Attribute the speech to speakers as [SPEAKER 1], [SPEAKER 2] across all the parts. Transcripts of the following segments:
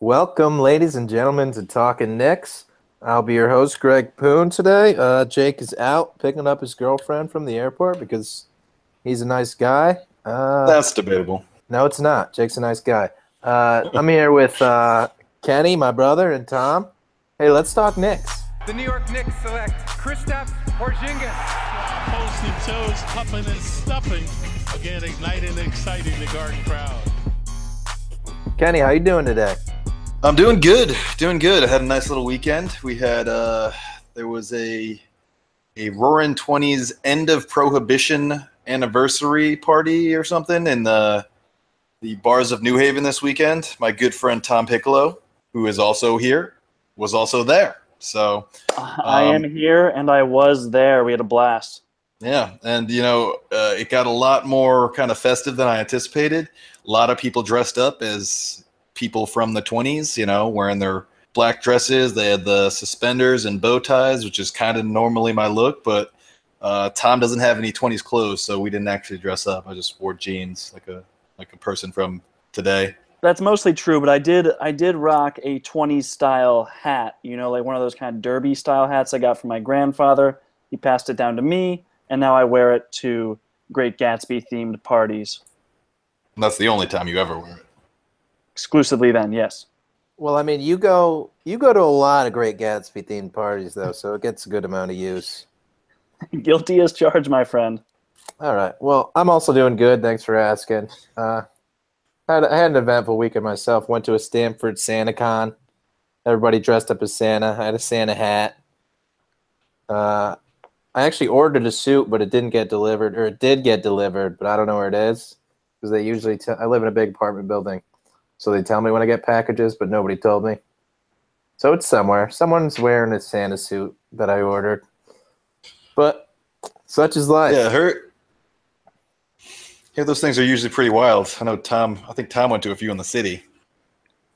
[SPEAKER 1] Welcome, ladies and gentlemen, to Talking Knicks. I'll be your host, Greg Poon, today. Uh, Jake is out picking up his girlfriend from the airport because he's a nice guy. Uh,
[SPEAKER 2] That's debatable.
[SPEAKER 1] no, it's not. Jake's a nice guy. Uh, I'm here with uh, Kenny, my brother, and Tom. Hey, let's talk Knicks.
[SPEAKER 3] The New York Knicks select Kristaps Porzingis.
[SPEAKER 4] Post and toes, puffing and stuffing. Again, igniting and exciting the garden crowd.
[SPEAKER 1] Kenny, how you doing today?
[SPEAKER 2] I'm doing good, doing good. I had a nice little weekend. We had uh there was a a Roaring Twenties end of prohibition anniversary party or something in the the bars of New Haven this weekend. My good friend Tom Piccolo, who is also here, was also there. So
[SPEAKER 5] I
[SPEAKER 2] Um,
[SPEAKER 5] am here and I was there. We had a blast.
[SPEAKER 2] Yeah, and you know, uh, it got a lot more kind of festive than I anticipated. A lot of people dressed up as people from the 20s, you know, wearing their black dresses. They had the suspenders and bow ties, which is kind of normally my look, but uh, Tom doesn't have any 20s clothes, so we didn't actually dress up. I just wore jeans like a like a person from today.
[SPEAKER 5] That's mostly true, but I did I did rock a 20s style hat, you know, like one of those kind of derby style hats I got from my grandfather. He passed it down to me, and now I wear it to Great Gatsby themed parties.
[SPEAKER 2] And that's the only time you ever wear it.
[SPEAKER 5] Exclusively then, yes.
[SPEAKER 1] Well, I mean, you go you go to a lot of Great Gatsby themed parties, though, so it gets a good amount of use.
[SPEAKER 5] Guilty as charged, my friend.
[SPEAKER 1] All right. Well, I'm also doing good. Thanks for asking. Uh, I had, I had an eventful weekend myself. Went to a Stanford SantaCon. Everybody dressed up as Santa. I had a Santa hat. Uh, I actually ordered a suit, but it didn't get delivered, or it did get delivered, but I don't know where it is because they usually. T- I live in a big apartment building, so they tell me when I get packages, but nobody told me. So it's somewhere. Someone's wearing a Santa suit that I ordered, but such is life.
[SPEAKER 2] Yeah, her. Yeah, those things are usually pretty wild. I know Tom. I think Tom went to a few in the city.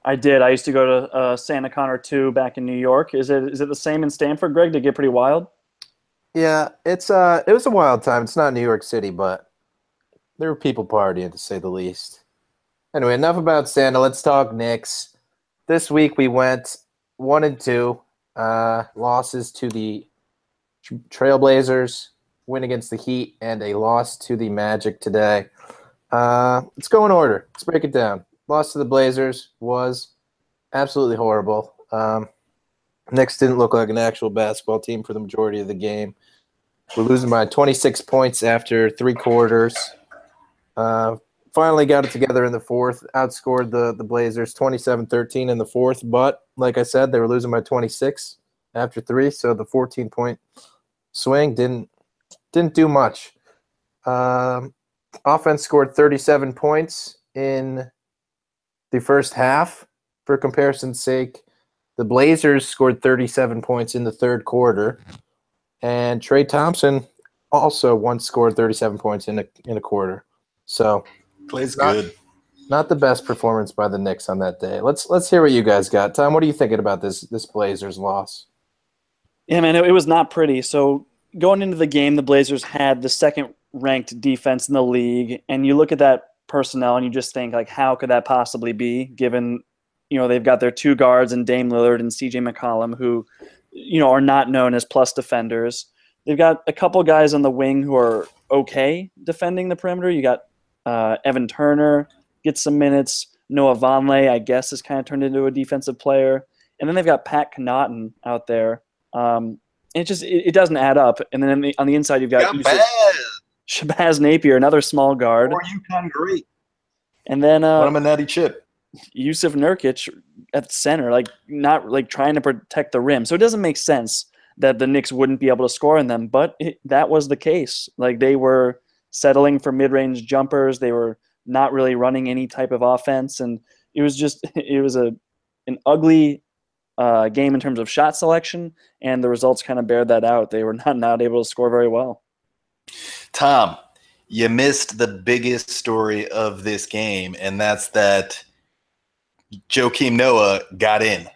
[SPEAKER 5] I did. I used to go to uh, Santa Con or two back in New York. Is it is it the same in Stanford, Greg? Did it get pretty wild?
[SPEAKER 1] Yeah, it's uh it was a wild time. It's not New York City, but there were people partying to say the least. Anyway, enough about Santa. Let's talk Knicks. This week we went one and two. Uh losses to the Trailblazers, win against the Heat, and a loss to the Magic today. Uh let's go in order. Let's break it down. Loss to the Blazers was absolutely horrible. Um Knicks didn't look like an actual basketball team for the majority of the game. We're losing by 26 points after three quarters. Uh, finally got it together in the fourth, outscored the, the Blazers 27 13 in the fourth. But like I said, they were losing by 26 after three. So the 14 point swing didn't didn't do much. Um, offense scored 37 points in the first half. For comparison's sake, the Blazers scored 37 points in the third quarter, and Klay Thompson also once scored 37 points in a in a quarter. So
[SPEAKER 2] Plays
[SPEAKER 1] Not-
[SPEAKER 2] good.
[SPEAKER 1] not the best performance by the Knicks on that day. Let's let's hear what you guys got. Tom, what are you thinking about this this Blazers loss?
[SPEAKER 5] Yeah, man, it, it was not pretty. So going into the game, the Blazers had the second ranked defense in the league, and you look at that personnel and you just think like, how could that possibly be? Given you know they've got their two guards and Dame Lillard and C.J. McCollum, who you know are not known as plus defenders. They've got a couple guys on the wing who are okay defending the perimeter. You got uh, Evan Turner gets some minutes. Noah Vonleh, I guess, has kind of turned into a defensive player. And then they've got Pat Connaughton out there. Um, it just it, it doesn't add up. And then on the, on the inside, you've got
[SPEAKER 2] Got
[SPEAKER 5] Shabazz Napier, another small guard,
[SPEAKER 2] Or UConn great.
[SPEAKER 5] and then
[SPEAKER 2] Want
[SPEAKER 5] uh,
[SPEAKER 2] him a natty chip.
[SPEAKER 5] Jusuf Nurkic at the center, like not like trying to protect the rim. So it doesn't make sense that the Knicks wouldn't be able to score on them, but it, that was the case. Like they were settling for mid-range jumpers. They were not really running any type of offense, and it was just it was a an ugly uh, game in terms of shot selection, and the results kind of bear that out. They were not not able to score very well.
[SPEAKER 2] Tom, you missed the biggest story of this game, and that's that Joakim Noah got in.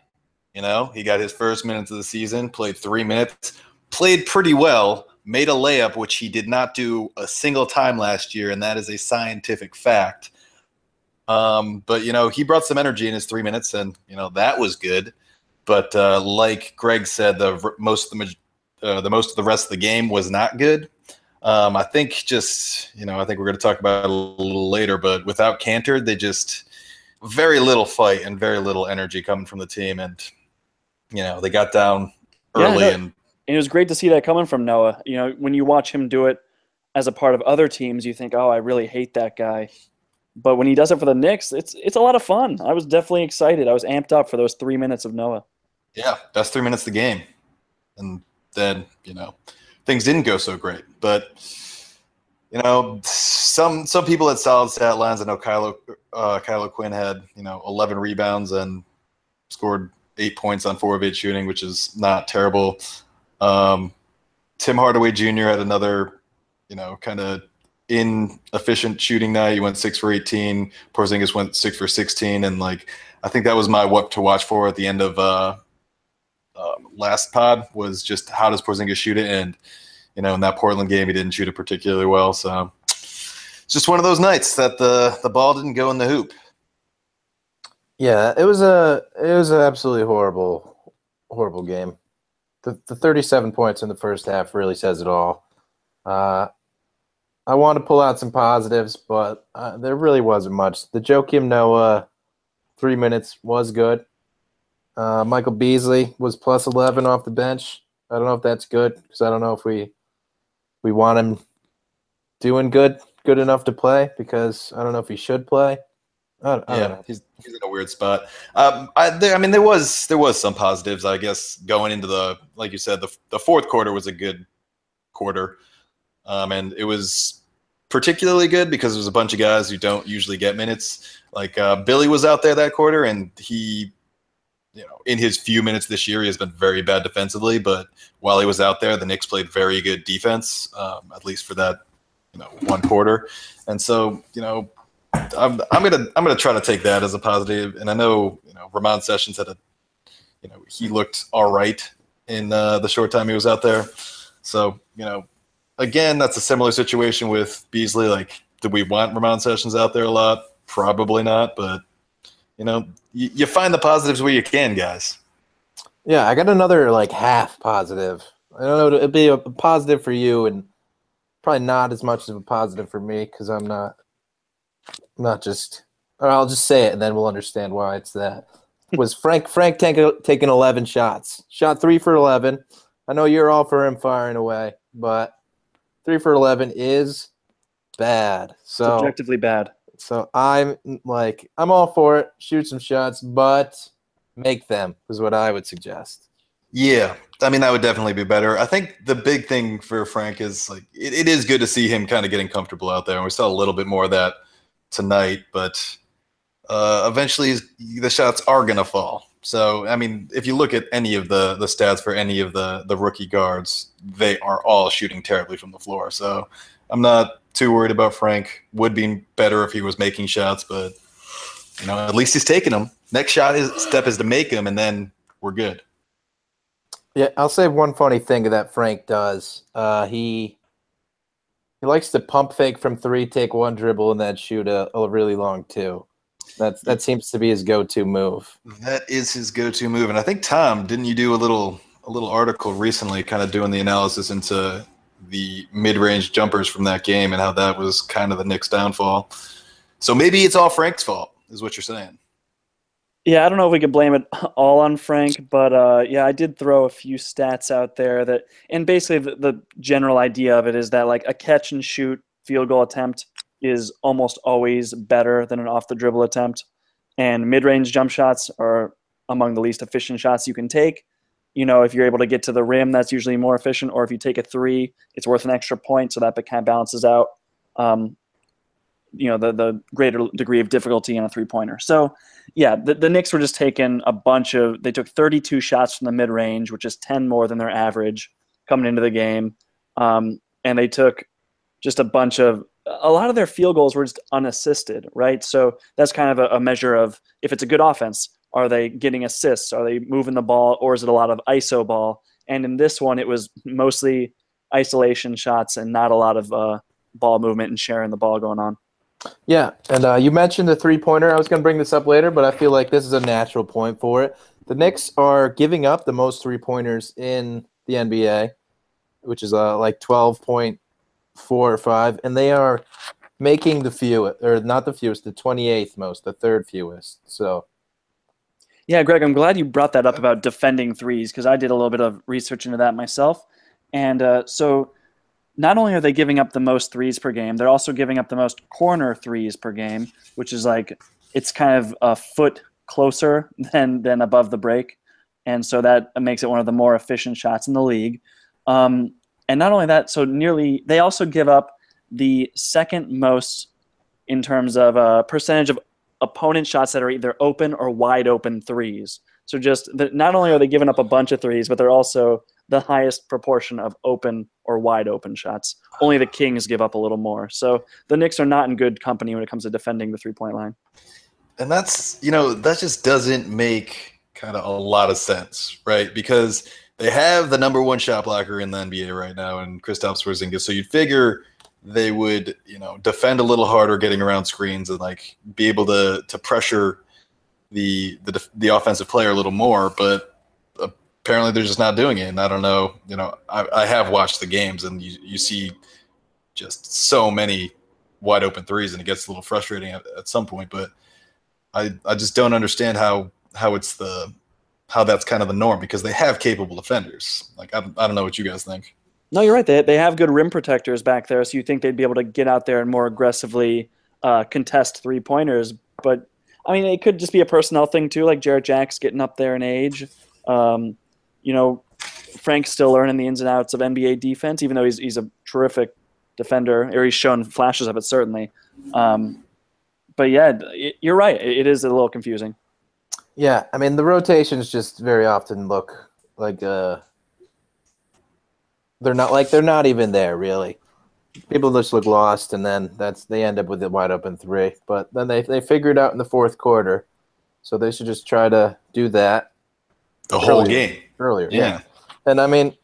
[SPEAKER 2] You know, he got his first minutes of the season, played three minutes, played pretty well, made a layup, which he did not do a single time last year, and that is a scientific fact. Um, but you know, he brought some energy in his three minutes, and you know that was good. But uh, like Greg said, the most of the uh, the most of the rest of the game was not good. Um, I think just you know, I think we're going to talk about it a little later, but without Kanter, they just very little fight and very little energy coming from the team, and you know they got down early
[SPEAKER 5] Yeah, no,
[SPEAKER 2] and
[SPEAKER 5] And it was great to see that coming from Noah. You know, when you watch him do it as a part of other teams, you think, "Oh, I really hate that guy." But when he does it for the Knicks, it's it's a lot of fun. I was definitely excited. I was amped up for those three minutes of Noah.
[SPEAKER 2] Yeah, best three minutes of the game. And then, you know, things didn't go so great. But you know, some some people had solid stat lines. I know Kylo uh Kyle O'Quinn had, you know, eleven rebounds and scored eight points on four of eight shooting, which is not terrible. Um Tim Hardaway Jr. had another, you know, kind of inefficient shooting night. He went six for 18. Porzingis went six for 16. And like, I think that was my what to watch for at the end of uh, um, last pod was just how does Porzingis shoot it? And, you know, in that Portland game, he didn't shoot it particularly well. So it's just one of those nights that the, the ball didn't go in the hoop.
[SPEAKER 1] Yeah, it was a it was an absolutely horrible, horrible game. The the 37 points in the first half really says it all. Uh, I want to pull out some positives, but uh, there really wasn't much. The Joakim Noah three minutes was good. Uh, Michael Beasley was plus 11 off the bench. I don't know if that's good because I don't know if we we want him doing good good enough to play because I don't know if he should play. I I
[SPEAKER 2] yeah,
[SPEAKER 1] know.
[SPEAKER 2] he's, he's in a weird spot. Um, I, there, I mean, there was there was some positives, I guess, going into the like you said, the the fourth quarter was a good quarter, um, and it was particularly good because there was a bunch of guys who don't usually get minutes. Like uh, Billy was out there that quarter, and he, you know, in his few minutes this year, he has been very bad defensively. But while he was out there, the Knicks played very good defense, um, at least for that, you know, one quarter. And so, you know, I'm, I'm gonna I'm gonna try to take that as a positive. And I know you know Ramon Sessions had a you know he looked all right in uh, the short time he was out there. So you know, again, that's a similar situation with Beasley. Like, do we want Ramon Sessions out there a lot? Probably not. But you know, you, you find the positives where you can, guys.
[SPEAKER 1] Yeah, I got another like half positive. I don't know. It'd be a positive for you, and probably not as much of a positive for me because I'm not, not just. Or I'll just say it, and then we'll understand why it's that. Was Frank Frank taking taking 11 shots? Shot three for 11. I know you're all for him firing away, but three for 11 is bad. So
[SPEAKER 5] objectively bad.
[SPEAKER 1] so I'm like I'm all for it. Shoot some shots, but make them is what I would suggest.
[SPEAKER 2] Yeah, I mean that would definitely be better. I think the big thing for Frank is like it, it is good to see him kind of getting comfortable out there, and we saw a little bit more of that tonight. But uh, eventually, the shots are gonna fall. So I mean, if you look at any of the the stats for any of the the rookie guards, they are all shooting terribly from the floor. So I'm not too worried about Frank. Would be better if he was making shots, but you know, at least he's taking them. Next shot is step is to make them, and then we're good.
[SPEAKER 1] Yeah, I'll say one funny thing that Frank does. Uh, he he likes to pump fake from three, take one dribble, and then shoot a, a really long two. That's that seems to be his go-to move.
[SPEAKER 2] That is his go-to move, and I think Tom, didn't you do a little a little article recently, kind of doing the analysis into the mid-range jumpers from that game and how that was kind of the Knicks' downfall. So maybe it's all Frank's fault, is what you're saying.
[SPEAKER 5] Yeah, I don't know if we could blame it all on Frank, but uh, yeah, I did throw a few stats out there that, and basically the, the general idea of it is that like a catch and shoot field goal attempt is almost always better than an off the dribble attempt, and mid range jump shots are among the least efficient shots you can take. You know, if you're able to get to the rim, that's usually more efficient, or if you take a three, it's worth an extra point, so that kind of balances out. Um, you know the the greater degree of difficulty on a three pointer. So yeah, the, the Knicks were just taking a bunch of. They took 32 shots from the mid range, which is 10 more than their average coming into the game, um, and they took just a bunch of. A lot of their field goals were just unassisted, right? So that's kind of a, a measure of if it's a good offense, are they getting assists? Are they moving the ball, or is it a lot of ISO ball? And in this one, it was mostly isolation shots and not a lot of uh, ball movement and sharing the ball going on.
[SPEAKER 1] Yeah, and uh, you mentioned the three pointer. I was going to bring this up later, but I feel like this is a natural point for it. The Knicks are giving up the most three pointers in the NBA, which is uh, like 12.4 or 5, and they are making the fewest, or not the fewest, the 28th most, the third fewest. So.
[SPEAKER 5] Yeah, Greg, I'm glad you brought that up about defending threes because I did a little bit of research into that myself. And uh, so not only are they giving up the most threes per game, they're also giving up the most corner threes per game, which is like it's kind of a foot closer than than above the break, and so that makes it one of the more efficient shots in the league. Um, and not only that, so nearly they also give up the second most in terms of a uh, percentage of opponent shots that are either open or wide open threes. So just the, not only are they giving up a bunch of threes, but they're also the highest proportion of open or wide open shots. Only the Kings give up a little more. So the Knicks are not in good company when it comes to defending the three point line.
[SPEAKER 2] And that's, you know, that just doesn't make kind of a lot of sense, right? Because they have the number one shot blocker in the NBA right now and Kristaps Porzingis. So you'd figure they would, you know, defend a little harder getting around screens and like be able to to pressure the the the offensive player a little more, but apparently they're just not doing it. And I don't know, you know, I, I have watched the games and you, you see just so many wide open threes and it gets a little frustrating at, at some point, but I, I just don't understand how, how it's the, how that's kind of the norm because they have capable defenders. Like, I, I don't know what you guys think.
[SPEAKER 5] No, you're right. They, they have good rim protectors back there. So you think they'd be able to get out there and more aggressively uh, contest three pointers. But I mean, it could just be a personnel thing too, like Jarrett Jack's getting up there in age. Um, you know, Frank's still learning the ins and outs of NBA defense, even though he's he's a terrific defender, or he's shown flashes of it certainly. Um, but yeah, it, you're right. It, it is a little confusing.
[SPEAKER 1] Yeah, I mean the rotations just very often look like uh, they're not like they're not even there really. People just look lost, and then that's they end up with a wide open three. But then they they figure it out in the fourth quarter, so they should just try to do that
[SPEAKER 2] the whole earlier, game
[SPEAKER 1] earlier. Yeah. yeah. and I mean,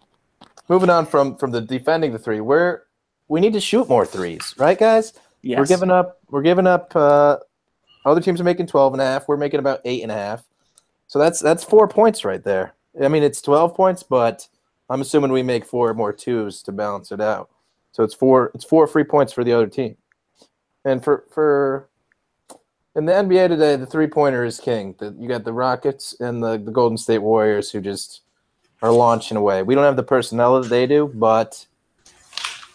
[SPEAKER 1] moving on from from the defending the three, we're we need to shoot more threes, right, guys? Yes. We're giving up. We're giving up. Uh, other teams are making 12 and a half. We're making about eight and a half. So that's that's four points right there. I mean, it's 12 points, but I'm assuming we make four more twos to balance it out. So it's four. It's four free points for the other team. And for for in the NBA today, the three pointer is king. You got the Rockets and the, the Golden State Warriors who just are launching away. We don't have the personnel that they do, but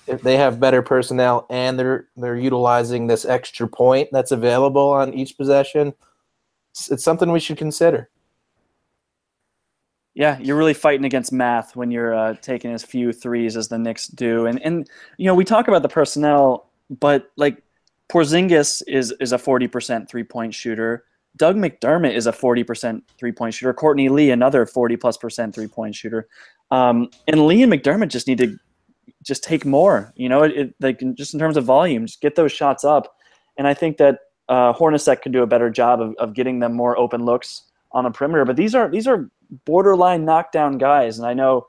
[SPEAKER 1] if they have better personnel and they're they're utilizing this extra point that's available on each possession, it's, it's something we should consider.
[SPEAKER 5] Yeah, you're really fighting against math when you're uh, taking as few threes as the Knicks do, and and you know we talk about the personnel, but like Porzingis is is a 40% three point shooter. Doug McDermott is a 40% three point shooter. Courtney Lee, another 40 plus percent three point shooter. Um, and Lee and McDermott just need to just take more. You know, it, it, just in terms of volume, just get those shots up. And I think that uh, Hornacek can do a better job of, of getting them more open looks on the perimeter. But these are these are borderline knockdown guys, and I know,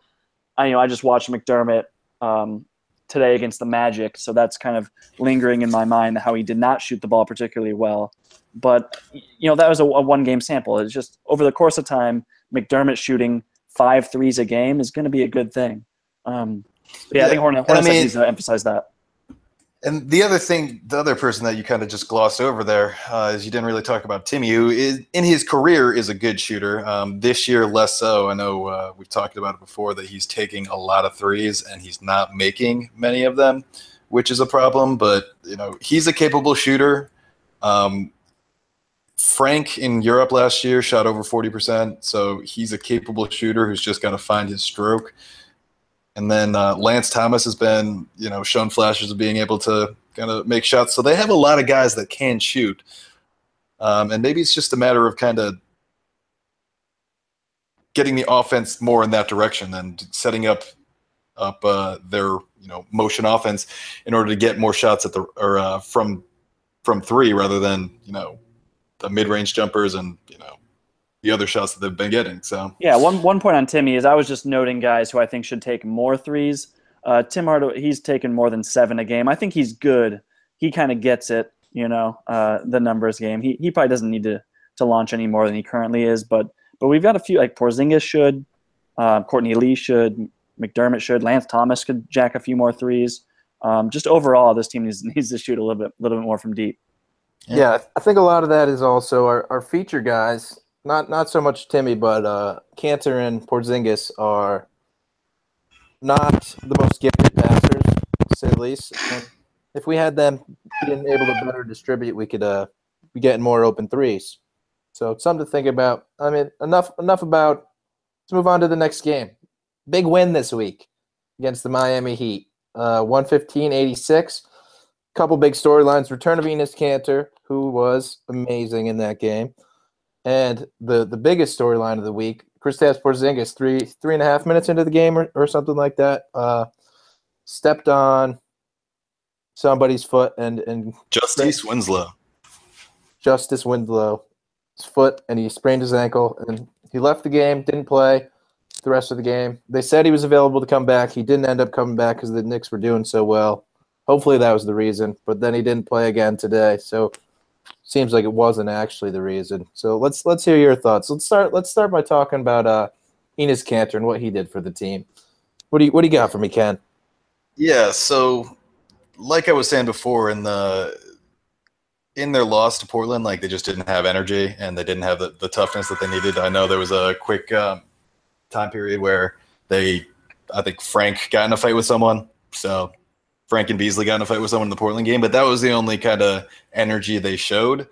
[SPEAKER 5] I you know I just watched McDermott um, today against the Magic, so that's kind of lingering in my mind how he did not shoot the ball particularly well. But you know that was a, a one game sample. It's just over the course of time, McDermott shooting five threes a game is going to be a good thing. Um, yeah, yeah, I think Hornet, Hornacek I mean, needs to emphasize that.
[SPEAKER 2] And the other thing, the other person that you kind of just glossed over there uh, is you didn't really talk about Timmy, who is in his career is a good shooter. Um, this year, less so. I know uh, we've talked about it before that he's taking a lot of threes and he's not making many of them, which is a problem. But you know, he's a capable shooter. Um, Frank in Europe last year shot over forty percent, so he's a capable shooter who's just got to find his stroke. And then uh, Lance Thomas has been, you know, shown flashes of being able to kind of make shots. So they have a lot of guys that can shoot. Um, and maybe it's just a matter of kind of getting the offense more in that direction and setting up up uh, their you know motion offense in order to get more shots at the or uh, from from three rather than you know the mid range jumpers and you know the other shots that they've been getting. So
[SPEAKER 5] Yeah, one one point on Timmy is I was just noting guys who I think should take more threes. Uh, Tim Hardaway, he's taken more than seven a game. I think he's good. He kind of gets it, you know, uh, the numbers game. He he probably doesn't need to to launch any more than he currently is, but but we've got a few like Porzingis should, uh, Courtney Lee should, McDermott should, Lance Thomas could jack a few more threes. Um, just overall, this team needs needs to shoot a little bit a little bit more from deep.
[SPEAKER 2] Yeah.
[SPEAKER 1] Yeah. I think a lot of that is also our, our feature guys. Not not so much Timmy, but uh, Kanter and Porzingis are not the most gifted passers, to say the least. And if we had them being able to better distribute, we could uh, be getting more open threes. So it's something to think about. I mean, enough enough about. Let's move on to the next game. Big win this week against the Miami Heat. Uh, 115-86. Couple big storylines. Return of Enes Kanter, who was amazing in that game. And the the biggest storyline of the week, Kristaps Porzingis, three three and a half minutes into the game or, or something like that, uh, stepped on somebody's foot and and
[SPEAKER 2] Justice Winslow.
[SPEAKER 1] Justice Winslow's foot, and he sprained his ankle, and he left the game, didn't play the rest of the game. They said he was available to come back. He didn't end up coming back because the Knicks were doing so well. Hopefully that was the reason, but then he didn't play again today. So seems like it wasn't actually the reason. So let's let's hear your thoughts. Let's start let's start by talking about uh Enes Kanter and what he did for the team. What do you what do you got for me, Ken?
[SPEAKER 2] Yeah, so like I was saying before, in the in their loss to Portland, like they just didn't have energy and they didn't have the, the toughness that they needed. I know there was a quick um, time period where they, I think Frank got in a fight with someone. So Frank and Beasley got in a fight with someone in the Portland game, but that was the only kind of energy they showed.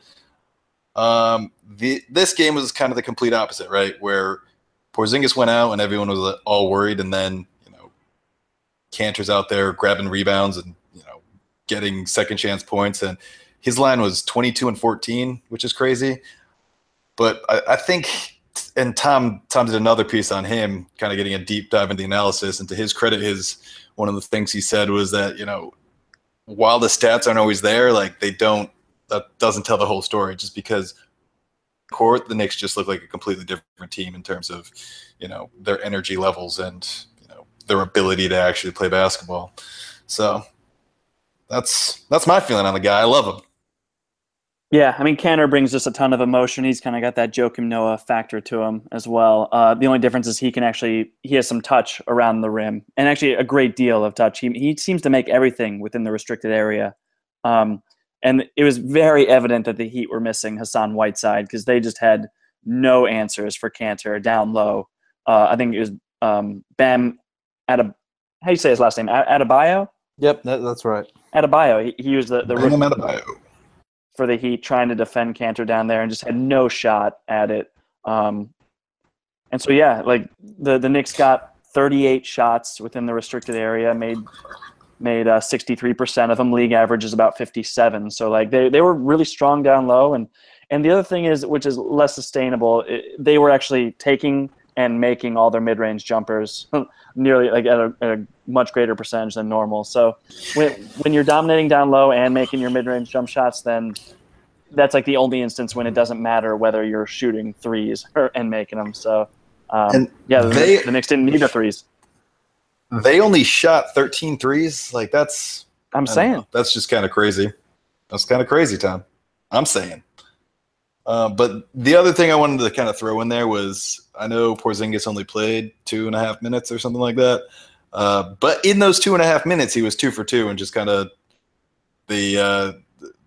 [SPEAKER 2] Um, the this game was kind of the complete opposite, right? Where Porzingis went out and everyone was all worried, and then you know Kanter's out there grabbing rebounds and you know getting second chance points, and his line was 22 and 14, which is crazy. But I, I think, and Tom Tom did another piece on him, kind of getting a deep dive into the analysis. And to his credit, his one of the things he said was that you know while the stats aren't always there, like they don't that doesn't tell the whole story. Just because court, the Knicks just look like a completely different team in terms of you know their energy levels and you know their ability to actually play basketball. So that's that's my feeling on the guy. I love him.
[SPEAKER 5] Yeah, I mean, Kanter brings just a ton of emotion. He's kind of got that Joakim Noah factor to him as well. Uh, the only difference is he can actually he has some touch around the rim, and actually a great deal of touch. He he seems to make everything within the restricted area, um, and it was very evident that the Heat were missing Hassan Whiteside because they just had no answers for Kanter down low. Uh, I think it was um, Bam Adab- how do you say his last name? A- Adebayo.
[SPEAKER 1] Yep, that, that's right.
[SPEAKER 5] Adebayo. He, he was the the
[SPEAKER 2] Bring him
[SPEAKER 5] rookie
[SPEAKER 2] out of bio.
[SPEAKER 5] For the Heat trying to defend Kanter down there and just had no shot at it. Um, and so yeah, like the the Knicks got 38 shots within the restricted area, made made uh, 63% of them. League average is about 57. So like they they were really strong down low. And and the other thing is, which is less sustainable, it, they were actually taking and making all their mid range jumpers nearly like at a, at a much greater percentage than normal. So when when you're dominating down low and making your mid range jump shots, then that's like the only instance when it doesn't matter whether you're shooting threes or, and making them. So um, yeah, the,
[SPEAKER 2] they-
[SPEAKER 5] the Knicks didn't need the threes.
[SPEAKER 2] They only shot 13 threes. Like that's
[SPEAKER 5] I'm saying.
[SPEAKER 2] know. that's just kind of crazy. That's kind of crazy, Tom. I'm saying. Uh, but the other thing I wanted to kind of throw in there was I know Porzingis only played two and a half minutes or something like that. Uh, but in those two and a half minutes, he was two for two and just kind of the uh,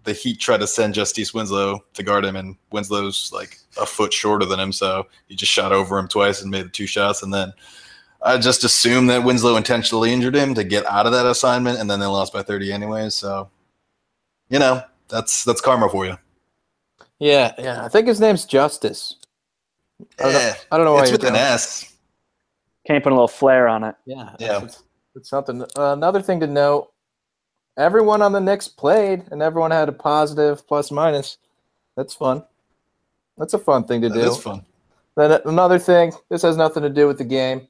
[SPEAKER 2] the Heat tried to send Justice Winslow to guard him, and Winslow's like a foot shorter than him, so he just shot over him twice and made the two shots, and then I just assumed that Winslow intentionally injured him to get out of that assignment, and then they lost by 30 anyways. So, you know, that's that's karma for you.
[SPEAKER 1] Yeah, yeah. I think his name's Justice. I don't know, I don't know why
[SPEAKER 2] it's
[SPEAKER 1] you're
[SPEAKER 2] with an S.
[SPEAKER 5] Can't put a little flair on it?
[SPEAKER 1] Yeah,
[SPEAKER 2] Yeah.
[SPEAKER 1] It's, it's something. Uh, another thing to note: everyone on the Knicks played, and everyone had a positive plus minus. That's fun. That's a fun thing to
[SPEAKER 2] That
[SPEAKER 1] do.
[SPEAKER 2] is fun.
[SPEAKER 1] Then another thing, this has nothing to do with the game,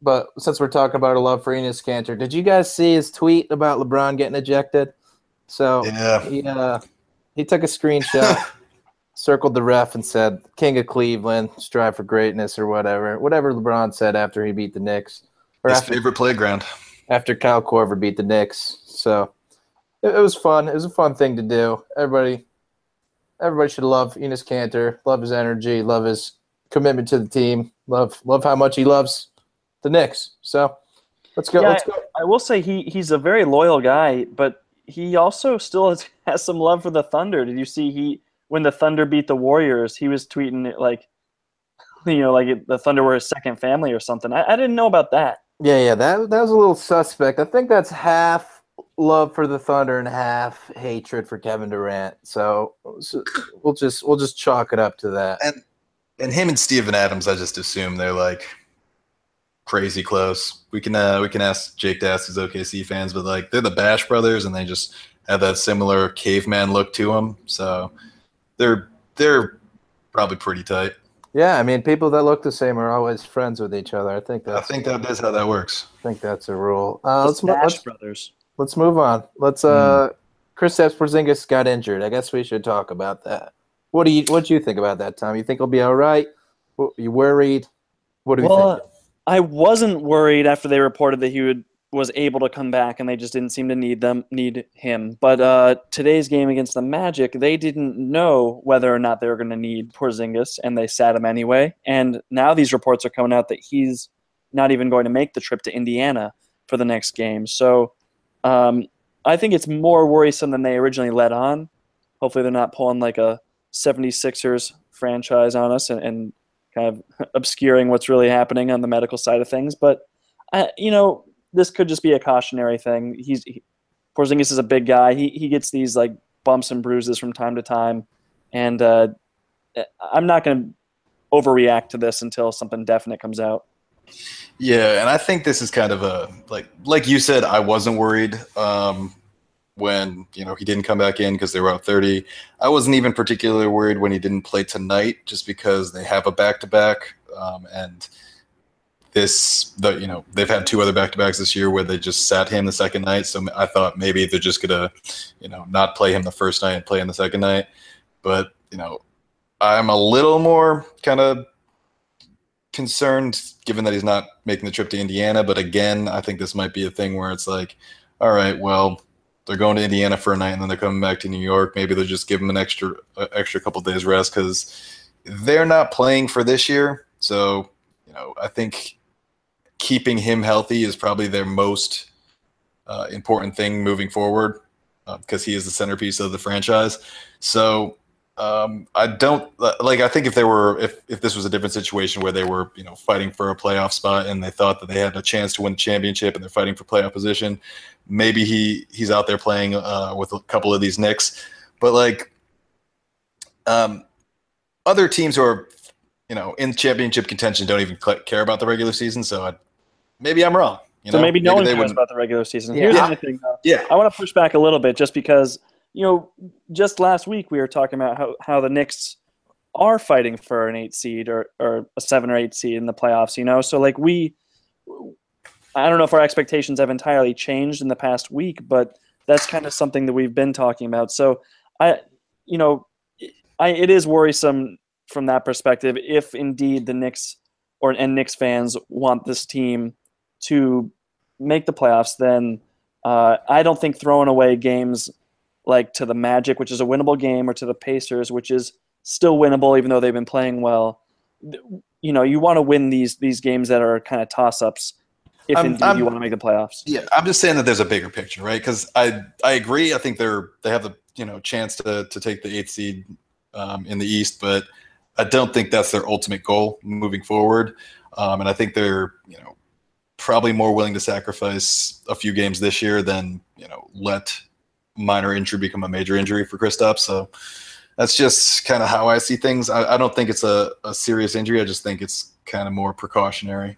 [SPEAKER 1] but since we're talking about a love for Enes Kanter, did you guys see his tweet about LeBron getting ejected? So
[SPEAKER 2] Yeah.
[SPEAKER 1] he uh, he took a screenshot, circled the ref, and said "King of Cleveland, strive for greatness" or whatever, whatever LeBron said after he beat the Knicks or
[SPEAKER 2] His
[SPEAKER 1] after,
[SPEAKER 2] favorite playground.
[SPEAKER 1] after Kyle Korver beat the Knicks. So it, it was fun. It was a fun thing to do. Everybody, everybody should love Enes Kanter, love his energy, love his commitment to the team, love love how much he loves the Knicks. So let's go.
[SPEAKER 5] Yeah,
[SPEAKER 1] let's go.
[SPEAKER 5] I will say he he's a very loyal guy, but he also still has, has some love for the Thunder. Did you see he when the Thunder beat the Warriors, he was tweeting it like, you know, like the Thunder were his second family or something. I, I didn't know about that.
[SPEAKER 1] Yeah, yeah, that that was a little suspect. I think that's half love for the Thunder and half hatred for Kevin Durant. So, so we'll just we'll just chalk it up to that.
[SPEAKER 2] And him and Steven Adams, I just assume they're like crazy close. We can uh, we can ask Jake to ask his OKC fans, but like they're the Bash brothers, and they just have that similar caveman look to them. So they're they're probably pretty tight.
[SPEAKER 1] Yeah, I mean, people that look the same are always friends with each other. I think that.
[SPEAKER 2] I
[SPEAKER 1] that's
[SPEAKER 2] think that is how that works.
[SPEAKER 1] I think that's a rule. Uh, let's
[SPEAKER 5] The
[SPEAKER 1] mo-
[SPEAKER 5] Nash
[SPEAKER 1] let's
[SPEAKER 5] brothers.
[SPEAKER 1] let's move on. Let's uh, Kristaps Porzingis got injured. I guess we should talk about that. What do you what do you think about that, Tom? You think he'll be all right? What- You worried? What do you
[SPEAKER 5] Well,
[SPEAKER 1] think?
[SPEAKER 5] I wasn't worried after they reported that he would was able to come back and they just didn't seem to need them need him. But uh, today's game against the Magic, they didn't know whether or not they were going to need Porzingis, and they sat him anyway. And now these reports are coming out that he's not even going to make the trip to Indiana for the next game. So um, I think it's more worrisome than they originally let on. Hopefully, they're not pulling like a 76ers franchise on us and, and kind of obscuring what's really happening on the medical side of things. But I, you know, this could just be a cautionary thing. He's he, Porzingis is a big guy. He he gets these like bumps and bruises from time to time, and uh, I'm not going to overreact to this until something definite comes out.
[SPEAKER 2] Yeah, and I think this is kind of a like like you said, I wasn't worried um, when you know he didn't come back in because they were out thirty. I wasn't even particularly worried when he didn't play tonight, just because they have a back to back, and this the you know they've had two other back to backs this year where they just sat him the second night. So I thought maybe they're just gonna you know not play him the first night and play him the second night, but you know I'm a little more kind of concerned given that he's not making the trip to Indiana. But again, I think this might be a thing where it's like, all right, well, they're going to Indiana for a night and then they're coming back to New York. Maybe they'll just give him an extra uh, extra couple days rest because they're not playing for this year. So you know, I think keeping him healthy is probably their most uh, important thing moving forward because uh, he is the centerpiece of the franchise. So um, I don't like. I think if they were, if if this was a different situation where they were, you know, fighting for a playoff spot and they thought that they had a chance to win the championship and they're fighting for playoff position, maybe he he's out there playing uh, with a couple of these Knicks. But like, um, other teams who are, you know, in championship contention don't even care about the regular season. So I, maybe I'm wrong. You
[SPEAKER 5] so
[SPEAKER 2] know?
[SPEAKER 5] maybe no one cares
[SPEAKER 2] wouldn't-
[SPEAKER 5] about the regular season.
[SPEAKER 1] Yeah.
[SPEAKER 5] Here's
[SPEAKER 2] Yeah.
[SPEAKER 5] the thing, though.
[SPEAKER 2] Yeah.
[SPEAKER 5] I want to push back a little bit just because, you know, just last week we were talking about how, how the Knicks are fighting for an eight seed or, or a seven or eight seed in the playoffs, you know? So, like, we, I don't know if our expectations have entirely changed in the past week, but that's kind of something that we've been talking about. So, I, you know, I, it is worrisome from that perspective if indeed the Knicks or and Knicks fans want this team to make the playoffs, then uh, I don't think throwing away games like to the Magic, which is a winnable game, or to the Pacers, which is still winnable, even though they've been playing well. You know, you want to win these these games that are kind of toss ups if
[SPEAKER 2] I'm-
[SPEAKER 5] indeed
[SPEAKER 2] I'm-
[SPEAKER 5] you want to make the playoffs.
[SPEAKER 2] Yeah, I'm just saying that there's a bigger picture, right? Because I I agree. I think they're they have the you know chance to to take the eighth seed um, in the East, but I don't think that's their ultimate goal moving forward. Um, and I think they're you know probably more willing to sacrifice a few games this year than you know let minor injury become a major injury for Kristaps. So that's just kind of how I see things. I, I don't think it's a, a serious injury. I just think it's kind of more precautionary.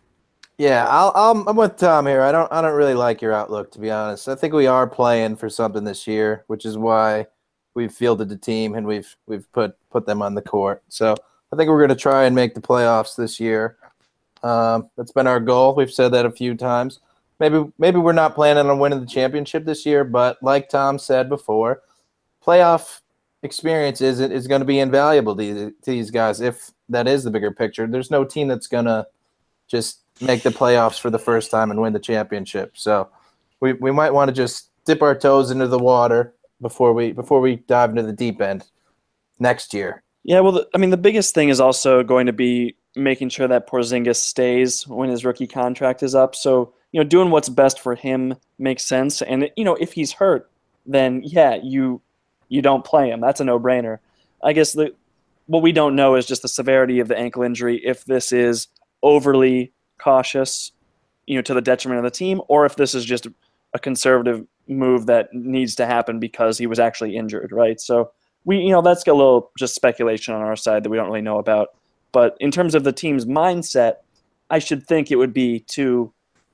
[SPEAKER 1] Yeah, I'll, I'll, I'm with Tom here. I don't I don't really like your outlook to be honest. I think we are playing for something this year, which is why we've fielded the team and we've we've put put them on the court. So I think we're going to try and make the playoffs this year. Um, that's been our goal. We've said that a few times. Maybe maybe we're not planning on winning the championship this year, but like Tom said before, playoff experience is is going to be invaluable to, to these guys if that is the bigger picture. There's no team that's going to just make the playoffs for the first time and win the championship. So we, we might want to just dip our toes into the water before we before we dive into the deep end next year.
[SPEAKER 5] Yeah, well, the, I mean, the biggest thing is also going to be making sure that Porzingis stays when his rookie contract is up. So you know, doing what's best for him makes sense. And you know, if he's hurt, then yeah, you you don't play him. That's a no brainer. I guess the what we don't know is just the severity of the ankle injury. If this is overly cautious, you know, to the detriment of the team, or if this is just a conservative move that needs to happen because he was actually injured, right? So we, you know, that's a little just speculation on our side that we don't really know about. But in terms of the team's mindset, I should think it would be to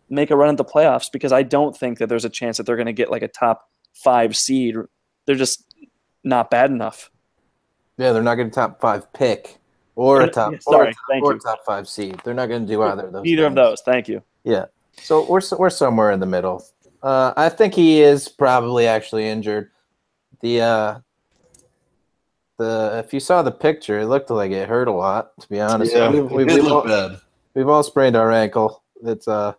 [SPEAKER 5] make a run at the playoffs because I don't think that there's a chance that they're going to get like a top five seed. They're just not bad enough.
[SPEAKER 1] Yeah, they're not going to top five pick or a top,
[SPEAKER 5] Sorry,
[SPEAKER 1] or, a top
[SPEAKER 5] thank
[SPEAKER 1] or
[SPEAKER 5] you.
[SPEAKER 1] top five seed. They're not going to do either of those.
[SPEAKER 5] Neither of those. Thank you.
[SPEAKER 1] Yeah. So we're we're somewhere in the middle. Uh, I think he is probably actually injured. The uh, the if you saw the picture, it looked like it hurt a lot. To be honest,
[SPEAKER 2] Yeah,
[SPEAKER 1] we've,
[SPEAKER 2] it
[SPEAKER 1] we've,
[SPEAKER 2] did
[SPEAKER 1] we've all,
[SPEAKER 2] bad.
[SPEAKER 1] we've all sprained our ankle. It's uh,